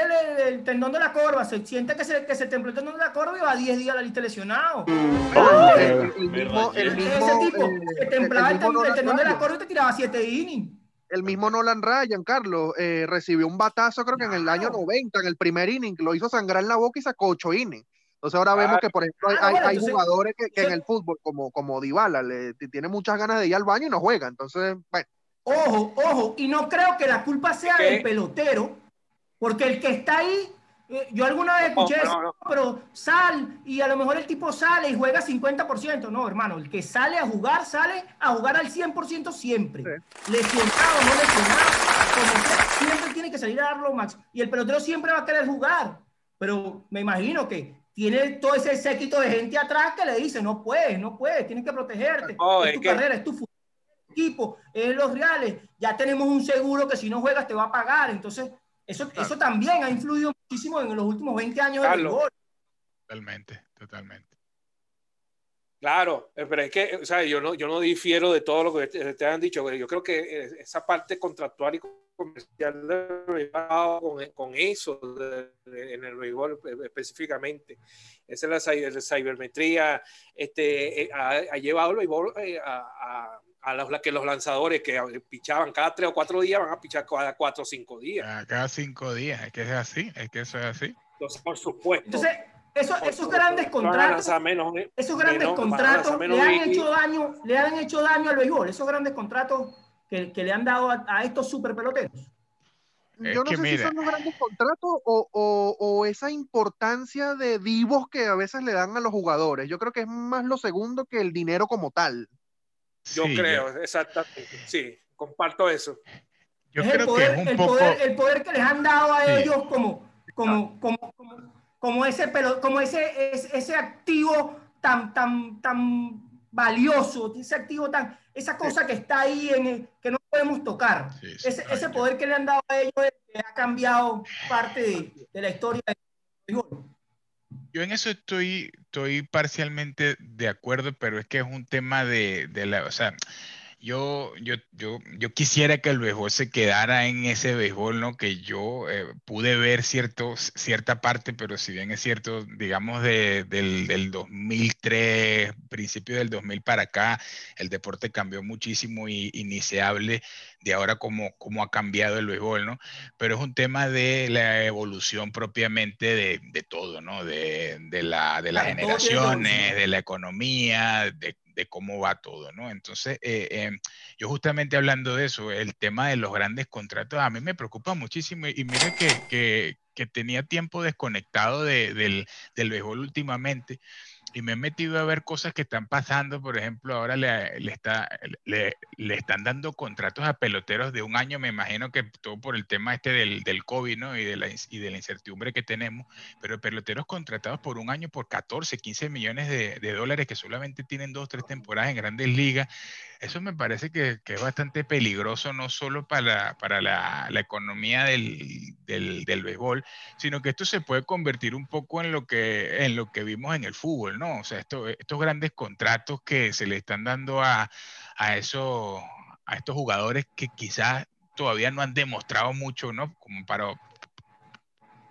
el, tendón de la corva, se siente que se, que se templó el tendón de la corva y va 10 días a la lista lesionado. El, el- el Me mismo, el rayé. mismo, Ese tipo se templaba el, tendón de la corva y te tiraba 7 innings. El mismo Nolan Ryan, Carlos, eh, recibió un batazo creo que en el año Claro. 90, en el primer inning, lo hizo sangrar en la boca y sacó 8 innings. Entonces ahora vemos que, por ejemplo, hay, bueno, entonces- jugadores que, que en el fútbol, como, como Dybala, le, tiene muchas ganas de ir al baño y no juega. Entonces, bueno, Ojo, ojo, y no creo que la culpa sea ¿Qué? del pelotero, porque el que está ahí, yo alguna vez escuché no, no. pero sal, y a lo mejor el tipo sale y juega 50%. No, hermano, el que sale a jugar, sale a jugar al 100% siempre. Lesionado, no lesionado, como sea, siempre tiene que salir a dar lo máximo. Y el pelotero siempre va a querer jugar, pero me imagino que tiene todo ese séquito de gente atrás que le dice, no puedes, no puedes, tienes que protegerte, No, es es tu que- carrera, es tu futuro equipo, es los reales, ya tenemos un seguro que si no juegas te va a pagar. Entonces, eso, eso también ha influido muchísimo en los últimos 20 años del Carlos. béisbol. Totalmente, totalmente. Claro, pero es que, o sea, yo no, yo no difiero de todo lo que te, te han dicho, pero yo creo que eh, esa parte contractual y comercial del béisbol con, con eso de- de- en el béisbol específicamente, esa es la, la cibermetría, este, eh, ha, ha llevado el béisbol eh, a, a, a los, que los lanzadores que pichaban cada tres o cuatro días van a pichar cada cuatro o cinco días. Cada cinco días, es que es así, es que eso es así. Entonces, por supuesto. Entonces, eso- por esos grandes contratos, menos, esos grandes menos- contratos le han y- hecho daño, le han hecho daño al béisbol, esos grandes contratos que, que le han dado a, a estos super peloteros. Es yo no sé si son los grandes contratos o, o- o esa importancia de divos que a veces le dan a los jugadores. Yo creo que es más lo segundo que el dinero como tal. Yo Sí, creo, exactamente. Sí, comparto eso. Yo es creo el poder, que es un el, poco. poder, el poder que les han dado a Sí. ellos como, como, como, como, como ese pelo, como ese, ese, ese activo tan, tan, tan valioso, ese activo tan, esa cosa que está ahí en el- que no podemos tocar. Sí, sí, ese, ese poder que le han dado a ellos que ha cambiado parte de, de la historia del. Yo en eso estoy, estoy parcialmente de acuerdo, pero es que es un tema de, de la, o sea, yo, yo, yo, yo quisiera que el béisbol se quedara en ese béisbol, ¿no? Que yo eh, pude ver cierto, cierta parte, pero si bien es cierto, digamos, de, del, del 2003, principio del 2000 para acá, el deporte cambió muchísimo y, y ni se hable de ahora cómo, cómo ha cambiado el béisbol, ¿no? Pero es un tema de la evolución propiamente de, de todo, ¿no? De, de, la, de las generaciones, de la economía, de, de cómo va todo, ¿no? Entonces, eh, eh, yo justamente hablando de eso, el tema de los grandes contratos, a mí me preocupa muchísimo y, y mira que, que, tenía tiempo desconectado de, del, del béisbol últimamente y me he metido a ver cosas que están pasando. Por ejemplo, ahora le, le está, le, le, están dando contratos a peloteros de un año, me imagino que todo por el tema este del, del COVID ¿no? y, de la, y de la incertidumbre que tenemos, pero peloteros contratados por un año por 14, 15 millones de, de dólares que solamente tienen dos, tres temporadas en grandes ligas. Eso me parece que, que es bastante peligroso, no solo para, para la, la economía del, del, del, béisbol, sino que esto se puede convertir un poco en lo que, en lo que vimos en el fútbol, ¿no? O sea, esto, estos grandes contratos que se le están dando a, a, eso, a estos jugadores que quizás todavía no han demostrado mucho, ¿no? Como para,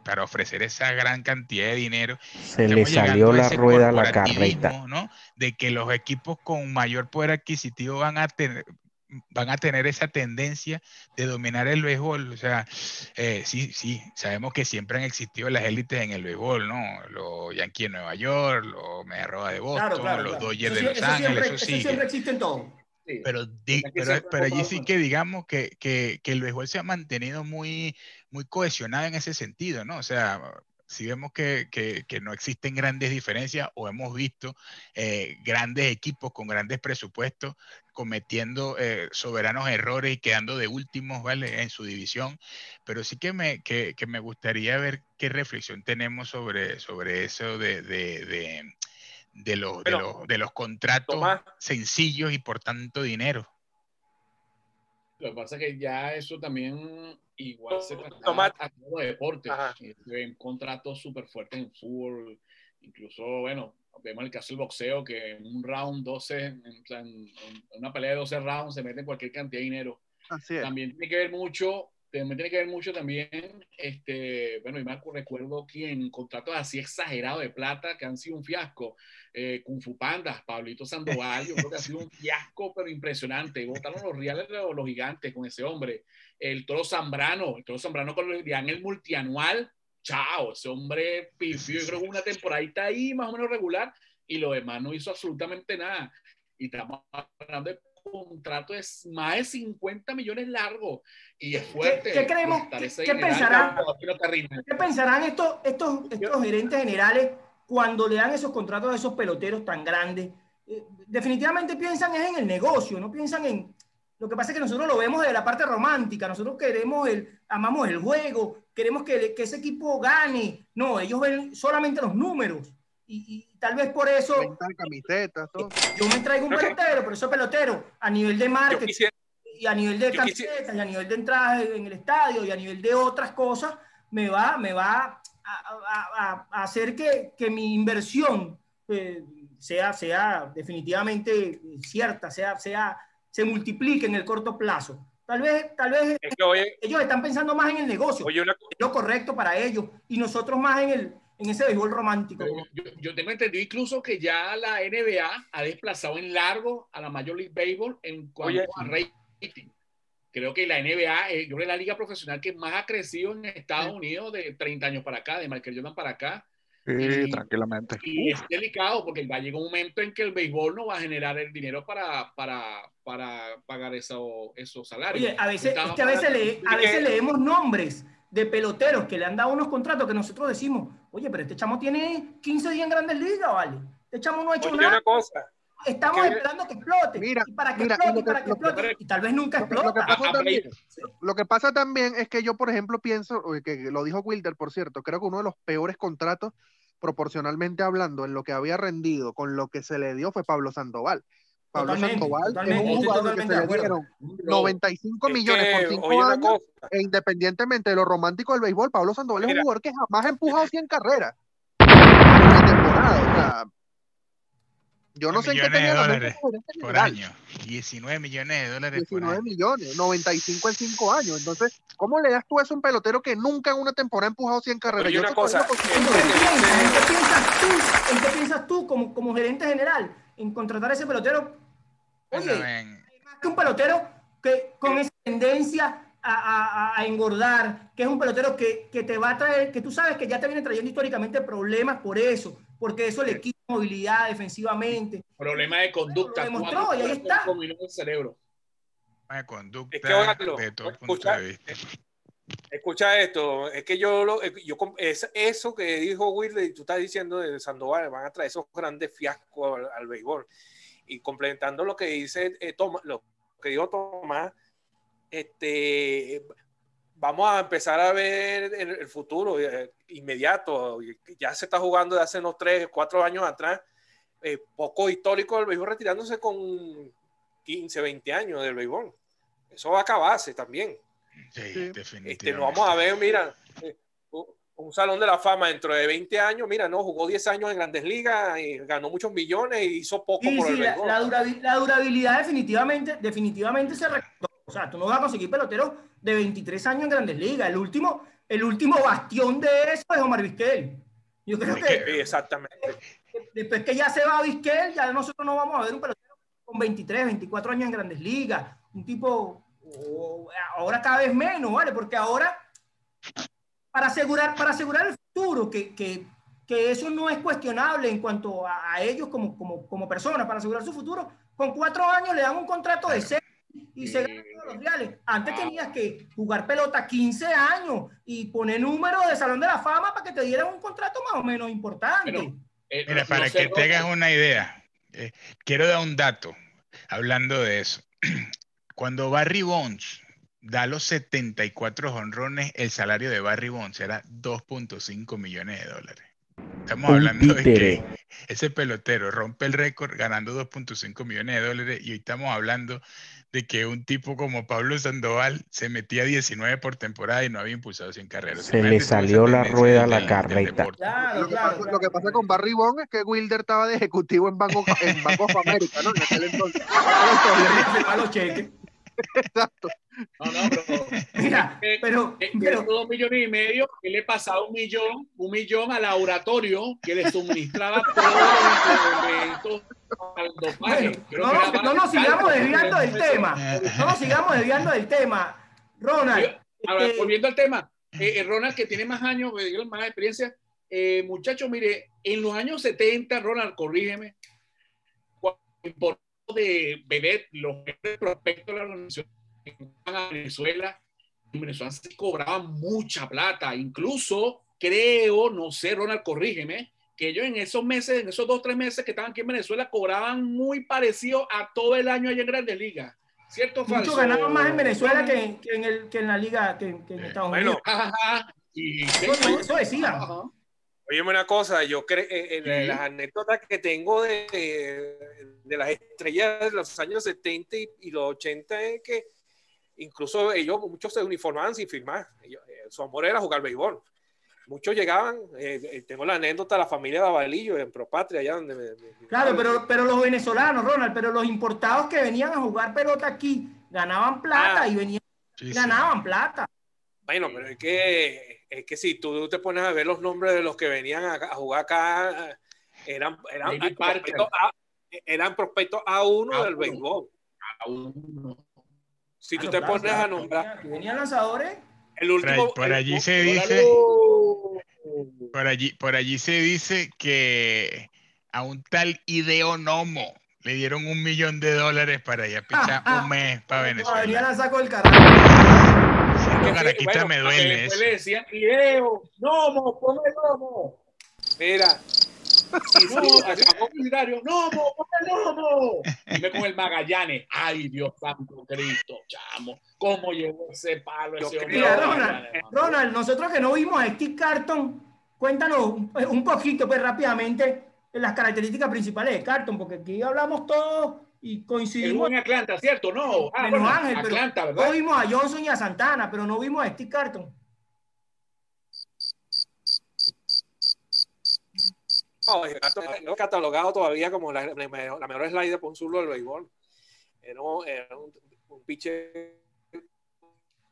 para ofrecer esa gran cantidad de dinero. Se le salió la rueda a la carreta. ¿no? De que los equipos con mayor poder adquisitivo van a tener van a tener esa tendencia de dominar el béisbol. O sea, eh, sí, sí, sabemos que siempre han existido las élites en el béisbol, ¿no? Los Yankees de Nueva York, los Mediarrojas de Boston, claro, claro, los claro. Dodgers de Los Ángeles, eso, eso sigue. siempre existe en todo. Sí. Pero, di, pero, pero allí sí que digamos que, que, que el béisbol se ha mantenido muy, muy cohesionado en ese sentido, ¿no? O sea, si vemos que, que, que no existen grandes diferencias o hemos visto eh, grandes equipos con grandes presupuestos cometiendo eh, soberanos errores y quedando de últimos, ¿vale? En su división. Pero sí que me, que, que me gustaría ver qué reflexión tenemos sobre, sobre eso de, de, de, de los, de, Bueno, los, de los contratos Tomás. sencillos y por tanto dinero. Lo que pasa es que ya eso también igual se traslada a todo deporte. Ajá. Eh, se ven contratos súper fuertes en fútbol, incluso, bueno, vemos el caso del boxeo, que en un round 12, en, en una pelea de 12 rounds, se meten cualquier cantidad de dinero. Así es. También tiene que ver mucho también tiene que ver mucho también, este, bueno, y me recuerdo quién, contratos así exagerados de plata que han sido un fiasco. Eh, Kung Fu Pablito Sandoval, yo creo que ha sido un fiasco, pero impresionante. Votaron los reales de los gigantes con ese hombre. El Toro Zambrano, el Toro Zambrano con el, el multianual, chao, ese hombre pifió, yo creo que una temporadita ahí más o menos regular y lo demás no hizo absolutamente nada. Y estamos hablando de contrato es más de 50 millones largo y es fuerte. ¿Qué, creemos? ¿Qué, pensarán, ¿Qué pensarán estos, estos, estos gerentes generales cuando le dan esos contratos a esos peloteros tan grandes? Eh, definitivamente piensan es en el negocio, no piensan en... Lo que pasa es que nosotros lo vemos desde la parte romántica, nosotros queremos el, amamos el juego, queremos que, que ese equipo gane. No, ellos ven solamente los números y, tal vez por eso camisetas, todo. yo me traigo un pelotero, pero ese pelotero a nivel de marketing y a nivel de camisetas y a nivel de entradas en el estadio y a nivel de otras cosas me va, me va a, hacer que, que, mi inversión eh, sea, sea definitivamente cierta, sea, sea, se multiplique en el corto plazo. Tal vez, tal vez ellos están pensando más en el negocio, lo correcto para ellos, y nosotros más en el, en ese béisbol romántico. Yo, tengo entendido incluso que ya la NBA ha desplazado en largo a la Major League Baseball en cuanto a rating. Creo que la NBA, eh, yo creo que la liga profesional que más ha crecido en Estados Unidos de 30 años para acá, de Michael Jordan para acá. Sí, tranquilamente. Y es delicado porque va a llegar un momento en que el béisbol no va a generar el dinero para, para, para pagar eso, esos salarios. Oye, a veces, a veces, a veces leemos nombres de peloteros que le han dado unos contratos que nosotros decimos, oye, pero este chamo tiene 15 días en Grandes Ligas, ¿vale? Este chamo no ha hecho nada. Una cosa, Estamos esperando que explote. Mira, y para que explote, para que, explote. y tal vez nunca explote. Lo, que pasa también, lo que pasa también es que yo, por ejemplo, pienso, que lo dijo Wilder, por cierto, creo que uno de los peores contratos, proporcionalmente hablando, en lo que había rendido con lo que se le dio fue Pablo Sandoval. Pablo Sandoval es un jugador que se le dieron 95 millones por 5 años e independientemente de lo romántico del béisbol, Pablo Sandoval es un jugador que jamás ha empujado 100 carreras en temporada. O sea, yo no sé en qué tenía de dólares por año. 19 millones de dólares 19 millones, 95 en 5 años. Entonces, ¿cómo le das tú eso a un pelotero que nunca en una temporada ha empujado 100 carreras? Yo una cosa, ¿en qué piensas tú, ¿en qué piensas tú como, como gerente general en contratar a ese pelotero Oye, más que un pelotero que con esa tendencia a, engordar, que es un pelotero que, te va a traer, que tú sabes que ya te viene trayendo históricamente problemas por eso, porque eso le quita movilidad defensivamente. Problema de conducta. Lo demostró y ahí está. El cerebro. De conducta es que, de todo escucha, de vista. Escucha esto, es que yo, lo, yo es eso que dijo Will, y tú estás diciendo de Sandoval, van a traer esos grandes fiascos al, al béisbol y complementando lo que dice eh, lo que dijo Tomás, este, vamos a empezar a ver el, el futuro eh, inmediato. Ya se está jugando de hace unos 3, 4 años atrás, eh, poco histórico del béisbol retirándose con 15, 20 años del béisbol. Eso va a acabarse también. Sí, definitivamente. Este, no vamos a ver, mira, un salón de la fama dentro de 20 años, mira, no, jugó 10 años en grandes ligas, y ganó muchos millones y hizo poco por el la, la, durabilidad definitivamente, definitivamente se recortó. O sea, tú no vas a conseguir pelotero de 23 años en grandes ligas. El último, el último bastión de eso es Omar Vizquel. Yo creo que, exactamente. Después que ya se va a Vizquel, ya nosotros no vamos a ver un pelotero con 23, 24 años en grandes ligas. Un tipo, ahora cada vez menos, ¿vale? Porque ahora para asegurar, para asegurar el futuro, que, que, que eso no es cuestionable en cuanto a, ellos como, como, como, personas, para asegurar su futuro, con cuatro años le dan un contrato de seis y se ganan todos los reales. Antes tenías que jugar pelota 15 años y poner número de Salón de la Fama para que te dieran un contrato más o menos importante. Eh, Mira, para que tengas una idea, eh, quiero dar un dato hablando de eso. Cuando Barry Bonds da los 74 honrones, el salario de Barry Bonds era 2.5 millones de dólares. Estamos hablando de que ese pelotero rompe el récord ganando 2.5 millones de dólares y hoy estamos hablando de que un tipo como Pablo Sandoval se metía 19 por temporada y no había impulsado sin carreras. Se le salió la rueda a la carreta. lo, que pasa, lo, que pasa, con Barry Bond es que Wilder estaba de ejecutivo en Banco, en Banco of America, ¿no? En aquel entonces. Exacto. No, no, pero. Mira, pero. pero dos millones y medio, que le pasaba un millón, un millón al laboratorio que le suministraba todos los al no, no, nos sigamos desviando del tema. No nos sigamos desviando del tema. Ronald. Ahora, este volviendo al tema. Eh, eh, Ronald, que tiene más años, más experiencia. Eh, muchachos, mire, en los años 70, Ronald, corrígeme, por de beber los prospectos de la organización a Venezuela, en Venezuela se cobraban mucha plata, incluso creo, no sé, Ronald, corrígeme, que ellos en esos meses, en esos dos, tres meses que estaban aquí en Venezuela, cobraban muy parecido a todo el año allá en Grandes Ligas. ¿Cierto o falso? Mucho ganaban más en Venezuela que, que, en, el, que en la liga, que, que en Estados Unidos. Y, eso, eso decía. Oye, una cosa, yo creo, eh, en, las anécdotas que tengo de, de, las estrellas de los años 70 y, los 80 es que incluso ellos, muchos se uniformaban sin firmar. Eh, su amor era jugar béisbol. Muchos llegaban, eh, tengo la anécdota de la familia de Avalillo en Propatria, allá donde me, Claro, pero, pero los venezolanos, Ronald, pero los importados que venían a jugar pelota aquí ganaban plata ah. y venían, ganaban plata. Bueno, pero es que es que si tú te pones a ver los nombres de los que venían a, jugar acá, eran, eran, prospectos, a, eran prospectos A1 del béisbol. A1. Si tú te pones a nombrar. ¿Venían lanzadores? El último, por, allí se dice. Por allí, por allí se dice que a un tal Ideonomo le dieron un millón de dólares para ir a pichar un mes para Venezuela. Venía la saco el carajo caraquita me duele. Después le decían, video, Nomo, ponme Nomo. Mira. Y no, publicitario, Nomo, ponme Nomo. Y me con el Magallanes. Ay, Dios santo Cristo, chamo. ¿Cómo llevó ese palo ese hombre? Mira, Ronald, Ronald, nosotros que no vimos a Steve Carton, cuéntanos un, poquito, pues rápidamente, las características principales de Carton, porque aquí hablamos todos y coincidimos. en Atlanta, ¿cierto? No, ah, Ángel, Atlanta, ¿verdad? No vimos a Johnson y a Santana, pero no vimos a Steve Carton. No, catalogado todavía como la, mejor slider por un zurdo del béisbol. Era, un, un pitcher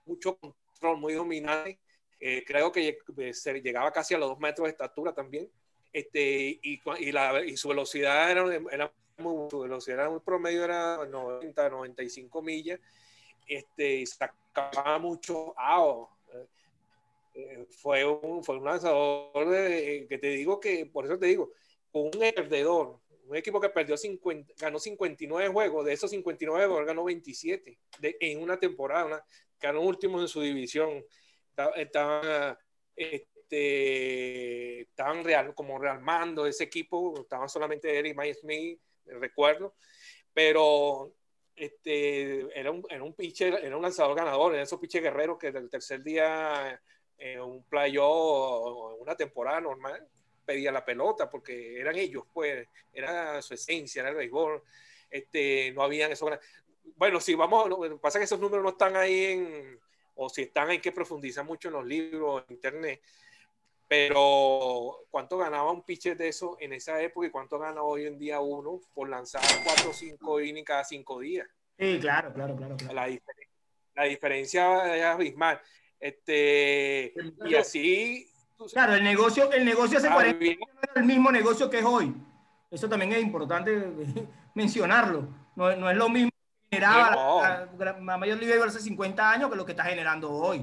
mucho control, muy dominante. Eh, creo que se llegaba casi a los dos metros de estatura también. Este, y, y, la, y su velocidad era, era muy, su velocidad un promedio era 90, 95 millas, este, y sacaba mucho AO. Eh, fue, un, fue un lanzador de, que te digo que, por eso te digo, un perdedor, un equipo que perdió 50, ganó 59 juegos, de esos 59 juegos ganó 27 de, en una temporada, una, ganó últimos en su división. Estaban, este, estaban real, como realmando ese equipo, estaban solamente Eric Mike Smith, recuerdo, pero este, era, un, era un pitcher, era un lanzador ganador, era esos pitchers guerreros que del tercer día en un playoff, una temporada normal, pedía la pelota porque eran ellos, pues, era su esencia, era el béisbol, este, no habían eso. Bueno, si vamos, pasa que esos números no están ahí en, o si están, hay que profundizar mucho en los libros, en internet, pero ¿cuánto ganaba un pitcher de eso en esa época y cuánto gana hoy en día uno por lanzar 4 o 5 innings cada 5 días? Sí, claro, claro, claro. La, la, diferencia es abismal. Este, y así. Claro, el negocio, el negocio hace 40 años no era el mismo negocio que es hoy. Eso también es importante mencionarlo. No, no es lo mismo que generaba la, la, Mayor Liga hace 50 años que lo que está generando hoy.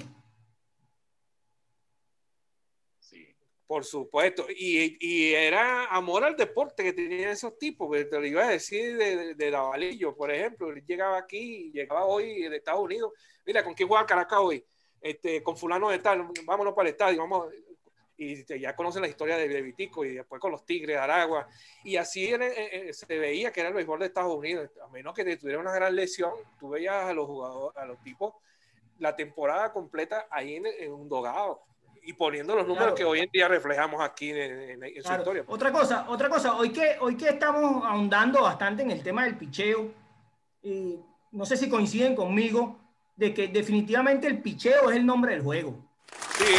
Por supuesto, y, era amor al deporte que tenían esos tipos, que te lo iba a decir de, de, por ejemplo, él llegaba aquí, llegaba hoy de Estados Unidos, mira, ¿con quién juega Caracas hoy? Este, con fulano de tal, vámonos para el estadio, vamos, y ya conocen la historia de, Vitico y después con los Tigres de Aragua, y así eh, eh, se veía que era el béisbol de Estados Unidos, a menos que te tuviera una gran lesión, tú veías a los jugadores, a los tipos, la temporada completa ahí en un dogado y poniendo los números que hoy en día reflejamos aquí en, su historia. Otra cosa, otra cosa, hoy que, hoy que estamos ahondando bastante en el tema del picheo, no sé si coinciden conmigo, de que definitivamente el picheo es el nombre del juego. Sí,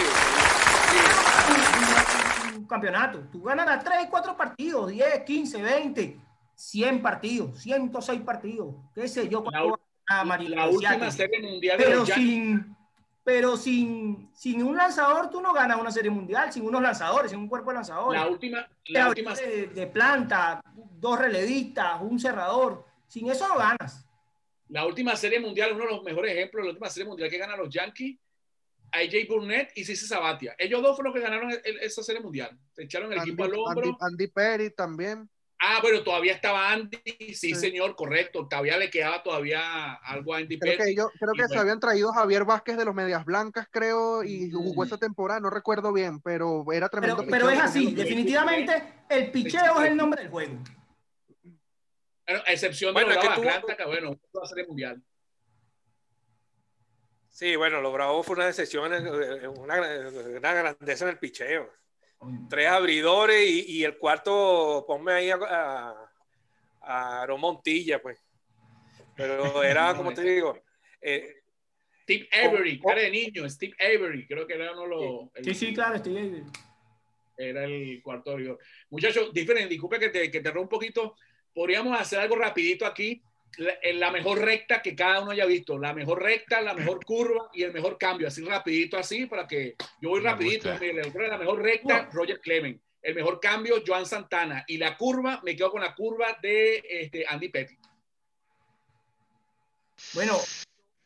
Un, un campeonato. Tú ganas 3, 4 partidos, 10, 15, 20, 100 partidos, 106 partidos, qué sé yo. La, la Marina última serie mundial de pero sin pero sin, sin un lanzador tú no ganas una serie mundial, sin unos lanzadores, sin un cuerpo de lanzadores. La última, De, la última, de, de planta, dos relevistas, un cerrador. Sin eso no ganas. la última serie mundial, uno de los mejores ejemplos, la última serie mundial que ganan los Yankees, AJ Burnett y Cici Sabatia. Ellos dos fueron los que ganaron el- el- esa serie mundial. Se echaron el Andy, equipo al hombro. Andy- Andy Perry también. Ah, bueno, todavía estaba Andy. Sí, Sí. señor, correcto. Todavía le quedaba todavía algo a Andy Creo que Petty. ellos, creo que se bueno. habían traído a Javier Vázquez de los Medias Blancas, creo, y jugó Mm. esa temporada, no recuerdo bien, pero era tremendo Pero, pero es así, definitivamente el picheo es el nombre del juego. Bueno, a excepción Bueno, de los que tú- Atlanta, que bueno, fue la serie mundial. Sí, bueno, lo bravo fue una decepción, eh, una, una grandeza en el picheo. Tres abridores y, y el cuarto, ponme ahí a, a, a Aarón Montilla, pues. Pero era, como te digo, eh, Steve Avery, Oh, oh. cara de niño, Steve Avery, creo que era uno de los. el- Sí, sí, claro, estoy ahí. Era el cuarto abridor. Muchachos, diferente, disculpe que te, que te robo un poquito. Podríamos hacer algo rapidito aquí. La, en la mejor recta que cada uno haya visto. La mejor recta, la mejor curva y el mejor cambio. Así rapidito, así, para que yo voy Me rapidito. gusta. mire, La mejor recta, Roger Clement. El mejor cambio, Joan Santana. Y la curva, me quedo con la curva de este, Andy Petty. Bueno,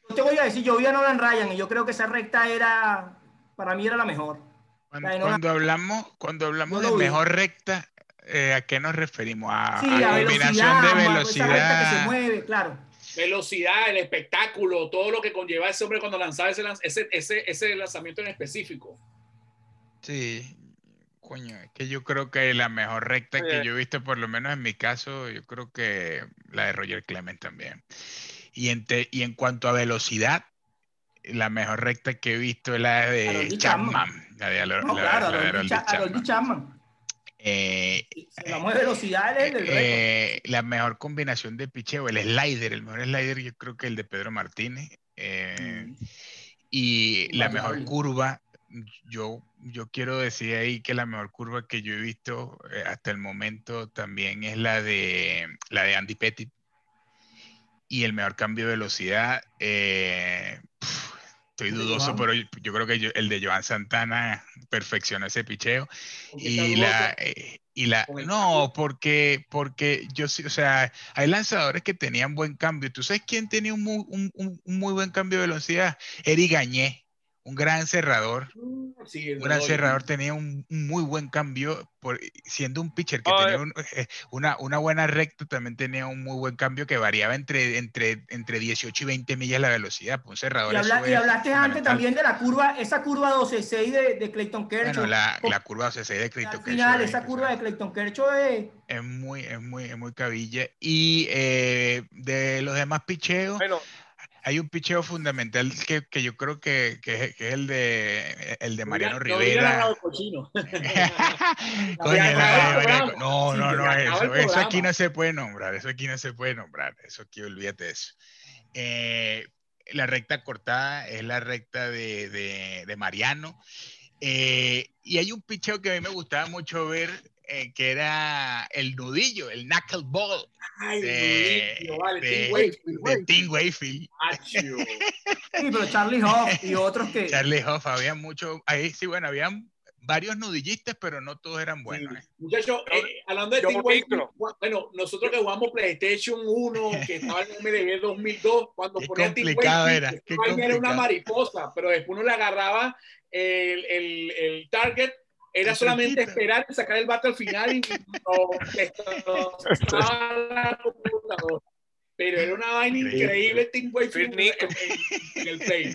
yo te voy a decir, yo vi a Nolan Ryan y yo creo que esa recta era, para mí era la mejor. Cuando, hablamos, cuando hablamos No de vi. mejor recta, eh, ¿a qué nos referimos? A, Sí, a la combinación velocidad, de ma- esa recta que se velocidad. mueve, claro. Velocidad, el espectáculo, todo lo que conlleva ese hombre cuando lanzaba ese, ese, ese, ese lanzamiento en específico. Sí, coño, es que yo creo que la mejor recta que Oye. yo he visto, por lo menos en mi caso, yo creo que la de Roger Clement también. Y en, te- y en cuanto a velocidad, la mejor recta que he visto es la de Chapman. Chapman. La de, No, la- claro, la de Chapman. Chapman. Eh, velocidad, del récord. eh, la mejor combinación de picheo, el slider, el mejor slider, yo creo que el de Pedro Martínez. eh, Mm. y la mejor curva, yo, yo quiero decir ahí que la mejor curva que yo he visto eh, hasta el momento también es la de la de Andy Pettit. Y el mejor cambio de velocidad, eh, estoy ¿El de dudoso, pero yo, yo creo que yo- el de Joan Santana perfeccionó ese picheo. Qué Y la, eh, y la, no, porque, porque yo sí, o sea, hay lanzadores que tenían buen cambio. ¿Tú sabes quién tenía un muy, un, un- un muy buen cambio de velocidad? Eric Gañé, un gran cerrador. Sí, el Un gran cerrador tenía un, un muy buen cambio, por, siendo un pitcher que Ay. tenía un- eh, una, una buena recta, también tenía un muy buen cambio que variaba entre, entre, entre 18 y 20 millas la velocidad. Pues un cerrador. Y, habla- y hablaste antes también de la curva, esa curva 12-6 de, de Clayton Kershaw. Bueno, la, la curva 16 de al Clayton final, Kershaw, esa eh, curva de Clayton Kershaw es... es muy, es muy, es muy cabilla. Y eh, de los demás picheos, bueno, hay un picheo fundamental que, que yo creo que, que es, que es el de el de Mariano Rivera. no, no, no, no, eso, eso aquí no se puede nombrar, eso aquí no se puede nombrar, eso aquí olvídate de eso. Eh, la recta cortada es la recta de, de- de Mariano. Eh, y hay un picheo que a mí me gustaba mucho ver, eh, que era el nudillo, el knuckleball Ay, de, Luis, vale, de- Tim de. Acho. Sí, pero Charlie Hoff y otros que... Charlie Hoff, había mucho, ahí sí, bueno, habían varios nudillistas, pero no todos eran buenos. ¿eh? Muchachos, eh, hablando de yo Tim micro. bueno, nosotros que jugamos PlayStation 1, que estaba en MLB 2002, cuando Qué ponía Tim complicado Wakefield, era, qué vaina era una mariposa, pero después uno le agarraba el, el, el target, era El solamente esperar y sacar el bate al final y no, destrozaba la computadora. Pero era una vaina Increíble. increíble Tim Wakefield Phil en, el play.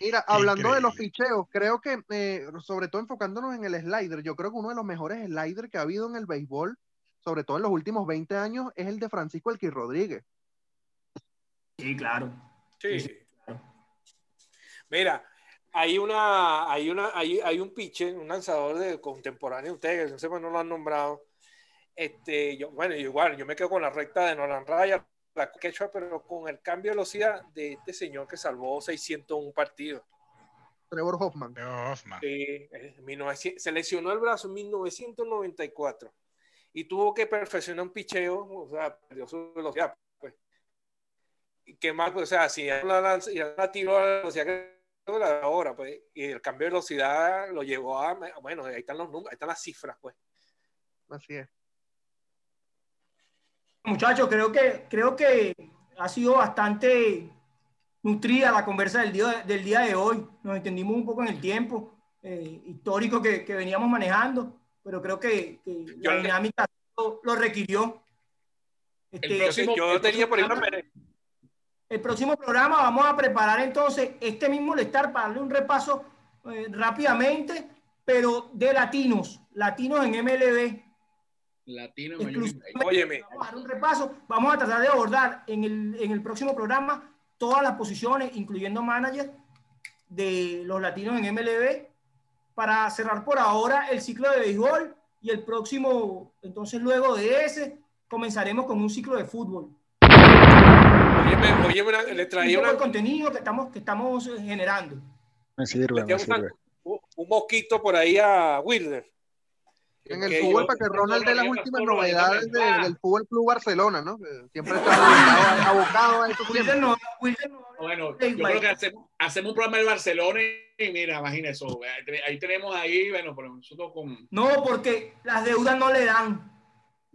Mira, hablando de los picheos, creo que, eh, sobre todo enfocándonos en el slider, yo creo que uno de los mejores sliders que ha habido en el béisbol, sobre todo en los últimos 20 años, es el de Francisco Elqui Rodríguez. Sí, claro. Sí, sí. Mira, hay una, hay una, hay, hay un pitcher, un lanzador de contemporáneo, ustedes, no sé no lo han nombrado. Este, yo, bueno, igual, yo me quedo con la recta de Nolan Ryan, la quechua, pero con el cambio de velocidad de este señor que salvó 601 partidos. Trevor Hoffman. Leo Hoffman. Sí, en 1900 se lesionó el brazo en 1994 y tuvo que perfeccionar un picheo, o sea, perdió su velocidad. Pues. Y qué más, pues, o sea, si ya la, lanza- ya la tiró a la velocidad que la de ahora, pues, y el cambio de velocidad lo llevó a, bueno, ahí están los números, ahí están las cifras, pues. Así es. Muchachos, creo que, creo que ha sido bastante nutrida la conversa del día, del día de hoy. Nos entendimos un poco en el tiempo eh, histórico que, que veníamos manejando, pero creo que, la le- dinámica lo, lo requirió. Este, El próximo- Yo el tenía por ahí una próximo mere- el próximo programa vamos a preparar entonces este mismo Lestar para darle un repaso eh, rápidamente, pero de latinos, latinos en MLB. Latino en Major League Exclusivamente. Baseball. Óyeme. Vamos a dar un repaso. Vamos a tratar de abordar en el, en el próximo programa todas las posiciones, incluyendo manager de los latinos en MLB, para cerrar por ahora el ciclo de béisbol y el próximo, entonces luego de ese, comenzaremos con un ciclo de fútbol. Óyeme, óyeme, una- le Un traía el contenido que estamos, que estamos eh, generando. Me sirve, me sirve. un, un mosquito por ahí a Wilder. En el fútbol, yo- para que Ronald dé las últimas novedades de- del Fútbol Club Barcelona, ¿no? Siempre está abocado, a eso Wilder no, Wilder no- Bueno, yo creo que hacemos, hacemos un programa de Barcelona y mira, imagínate eso. Ahí tenemos ahí, bueno, pero nosotros con. no, porque las deudas no le dan.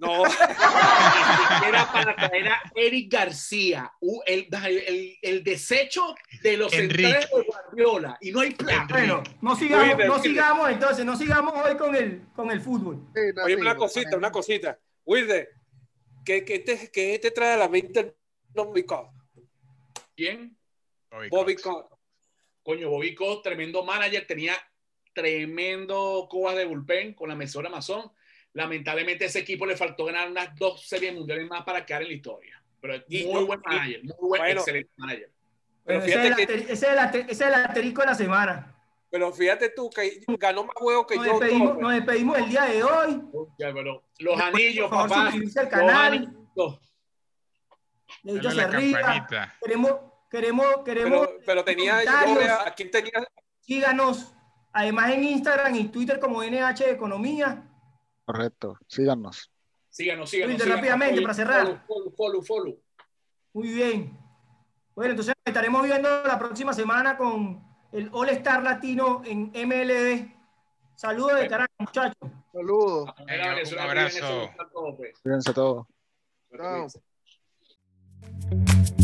No, Era para traer a Eric García, el, el, el desecho de los Enrique. centrales de Guardiola. Y no hay plata. Bueno, no sigamos, no sigamos entonces, no sigamos hoy con el, con el fútbol. Sí, no, oye, sí, una no, cosita, una cosita. Wilder, ¿qué, qué te, qué te trae a la mente Bobby Cox? ¿Quién? Bobby Bobby Cox. Coño, tremendo manager, tenía tremendo cobas de bullpen con la mesora Amazon. Lamentablemente ese equipo le faltó ganar unas dos series mundiales más para quedar en la historia. Pero Y muy buen manager, muy buen, bueno. excelente manager. Pero ese, es el fíjate que, ese es el aster- ese es el asterisco de la semana. pero fíjate tú que ganó más juegos que Nos yo. despedimos, nos despedimos el día de hoy. Ya, pero los anillos, Por favor, papá. suscribirse al Los canal. anillos. Campanita. Queremos, queremos, queremos. Pero, pero tenía, yo a quién tenía, Síganos. Además en Instagram y Twitter como NH Economía. Correcto. Síganos. Síganos, síganos. Síganos. rápidamente, Follow, para cerrar. Follow, follow, follow, follow. Muy bien. Bueno, entonces estaremos viendo la próxima semana con el All Star Latino en MLB. Saludos de Caracas, muchachos. Saludos. A a un abrazo. cuídense, todo, pues. Cuídense todos. Cuídense. Chao.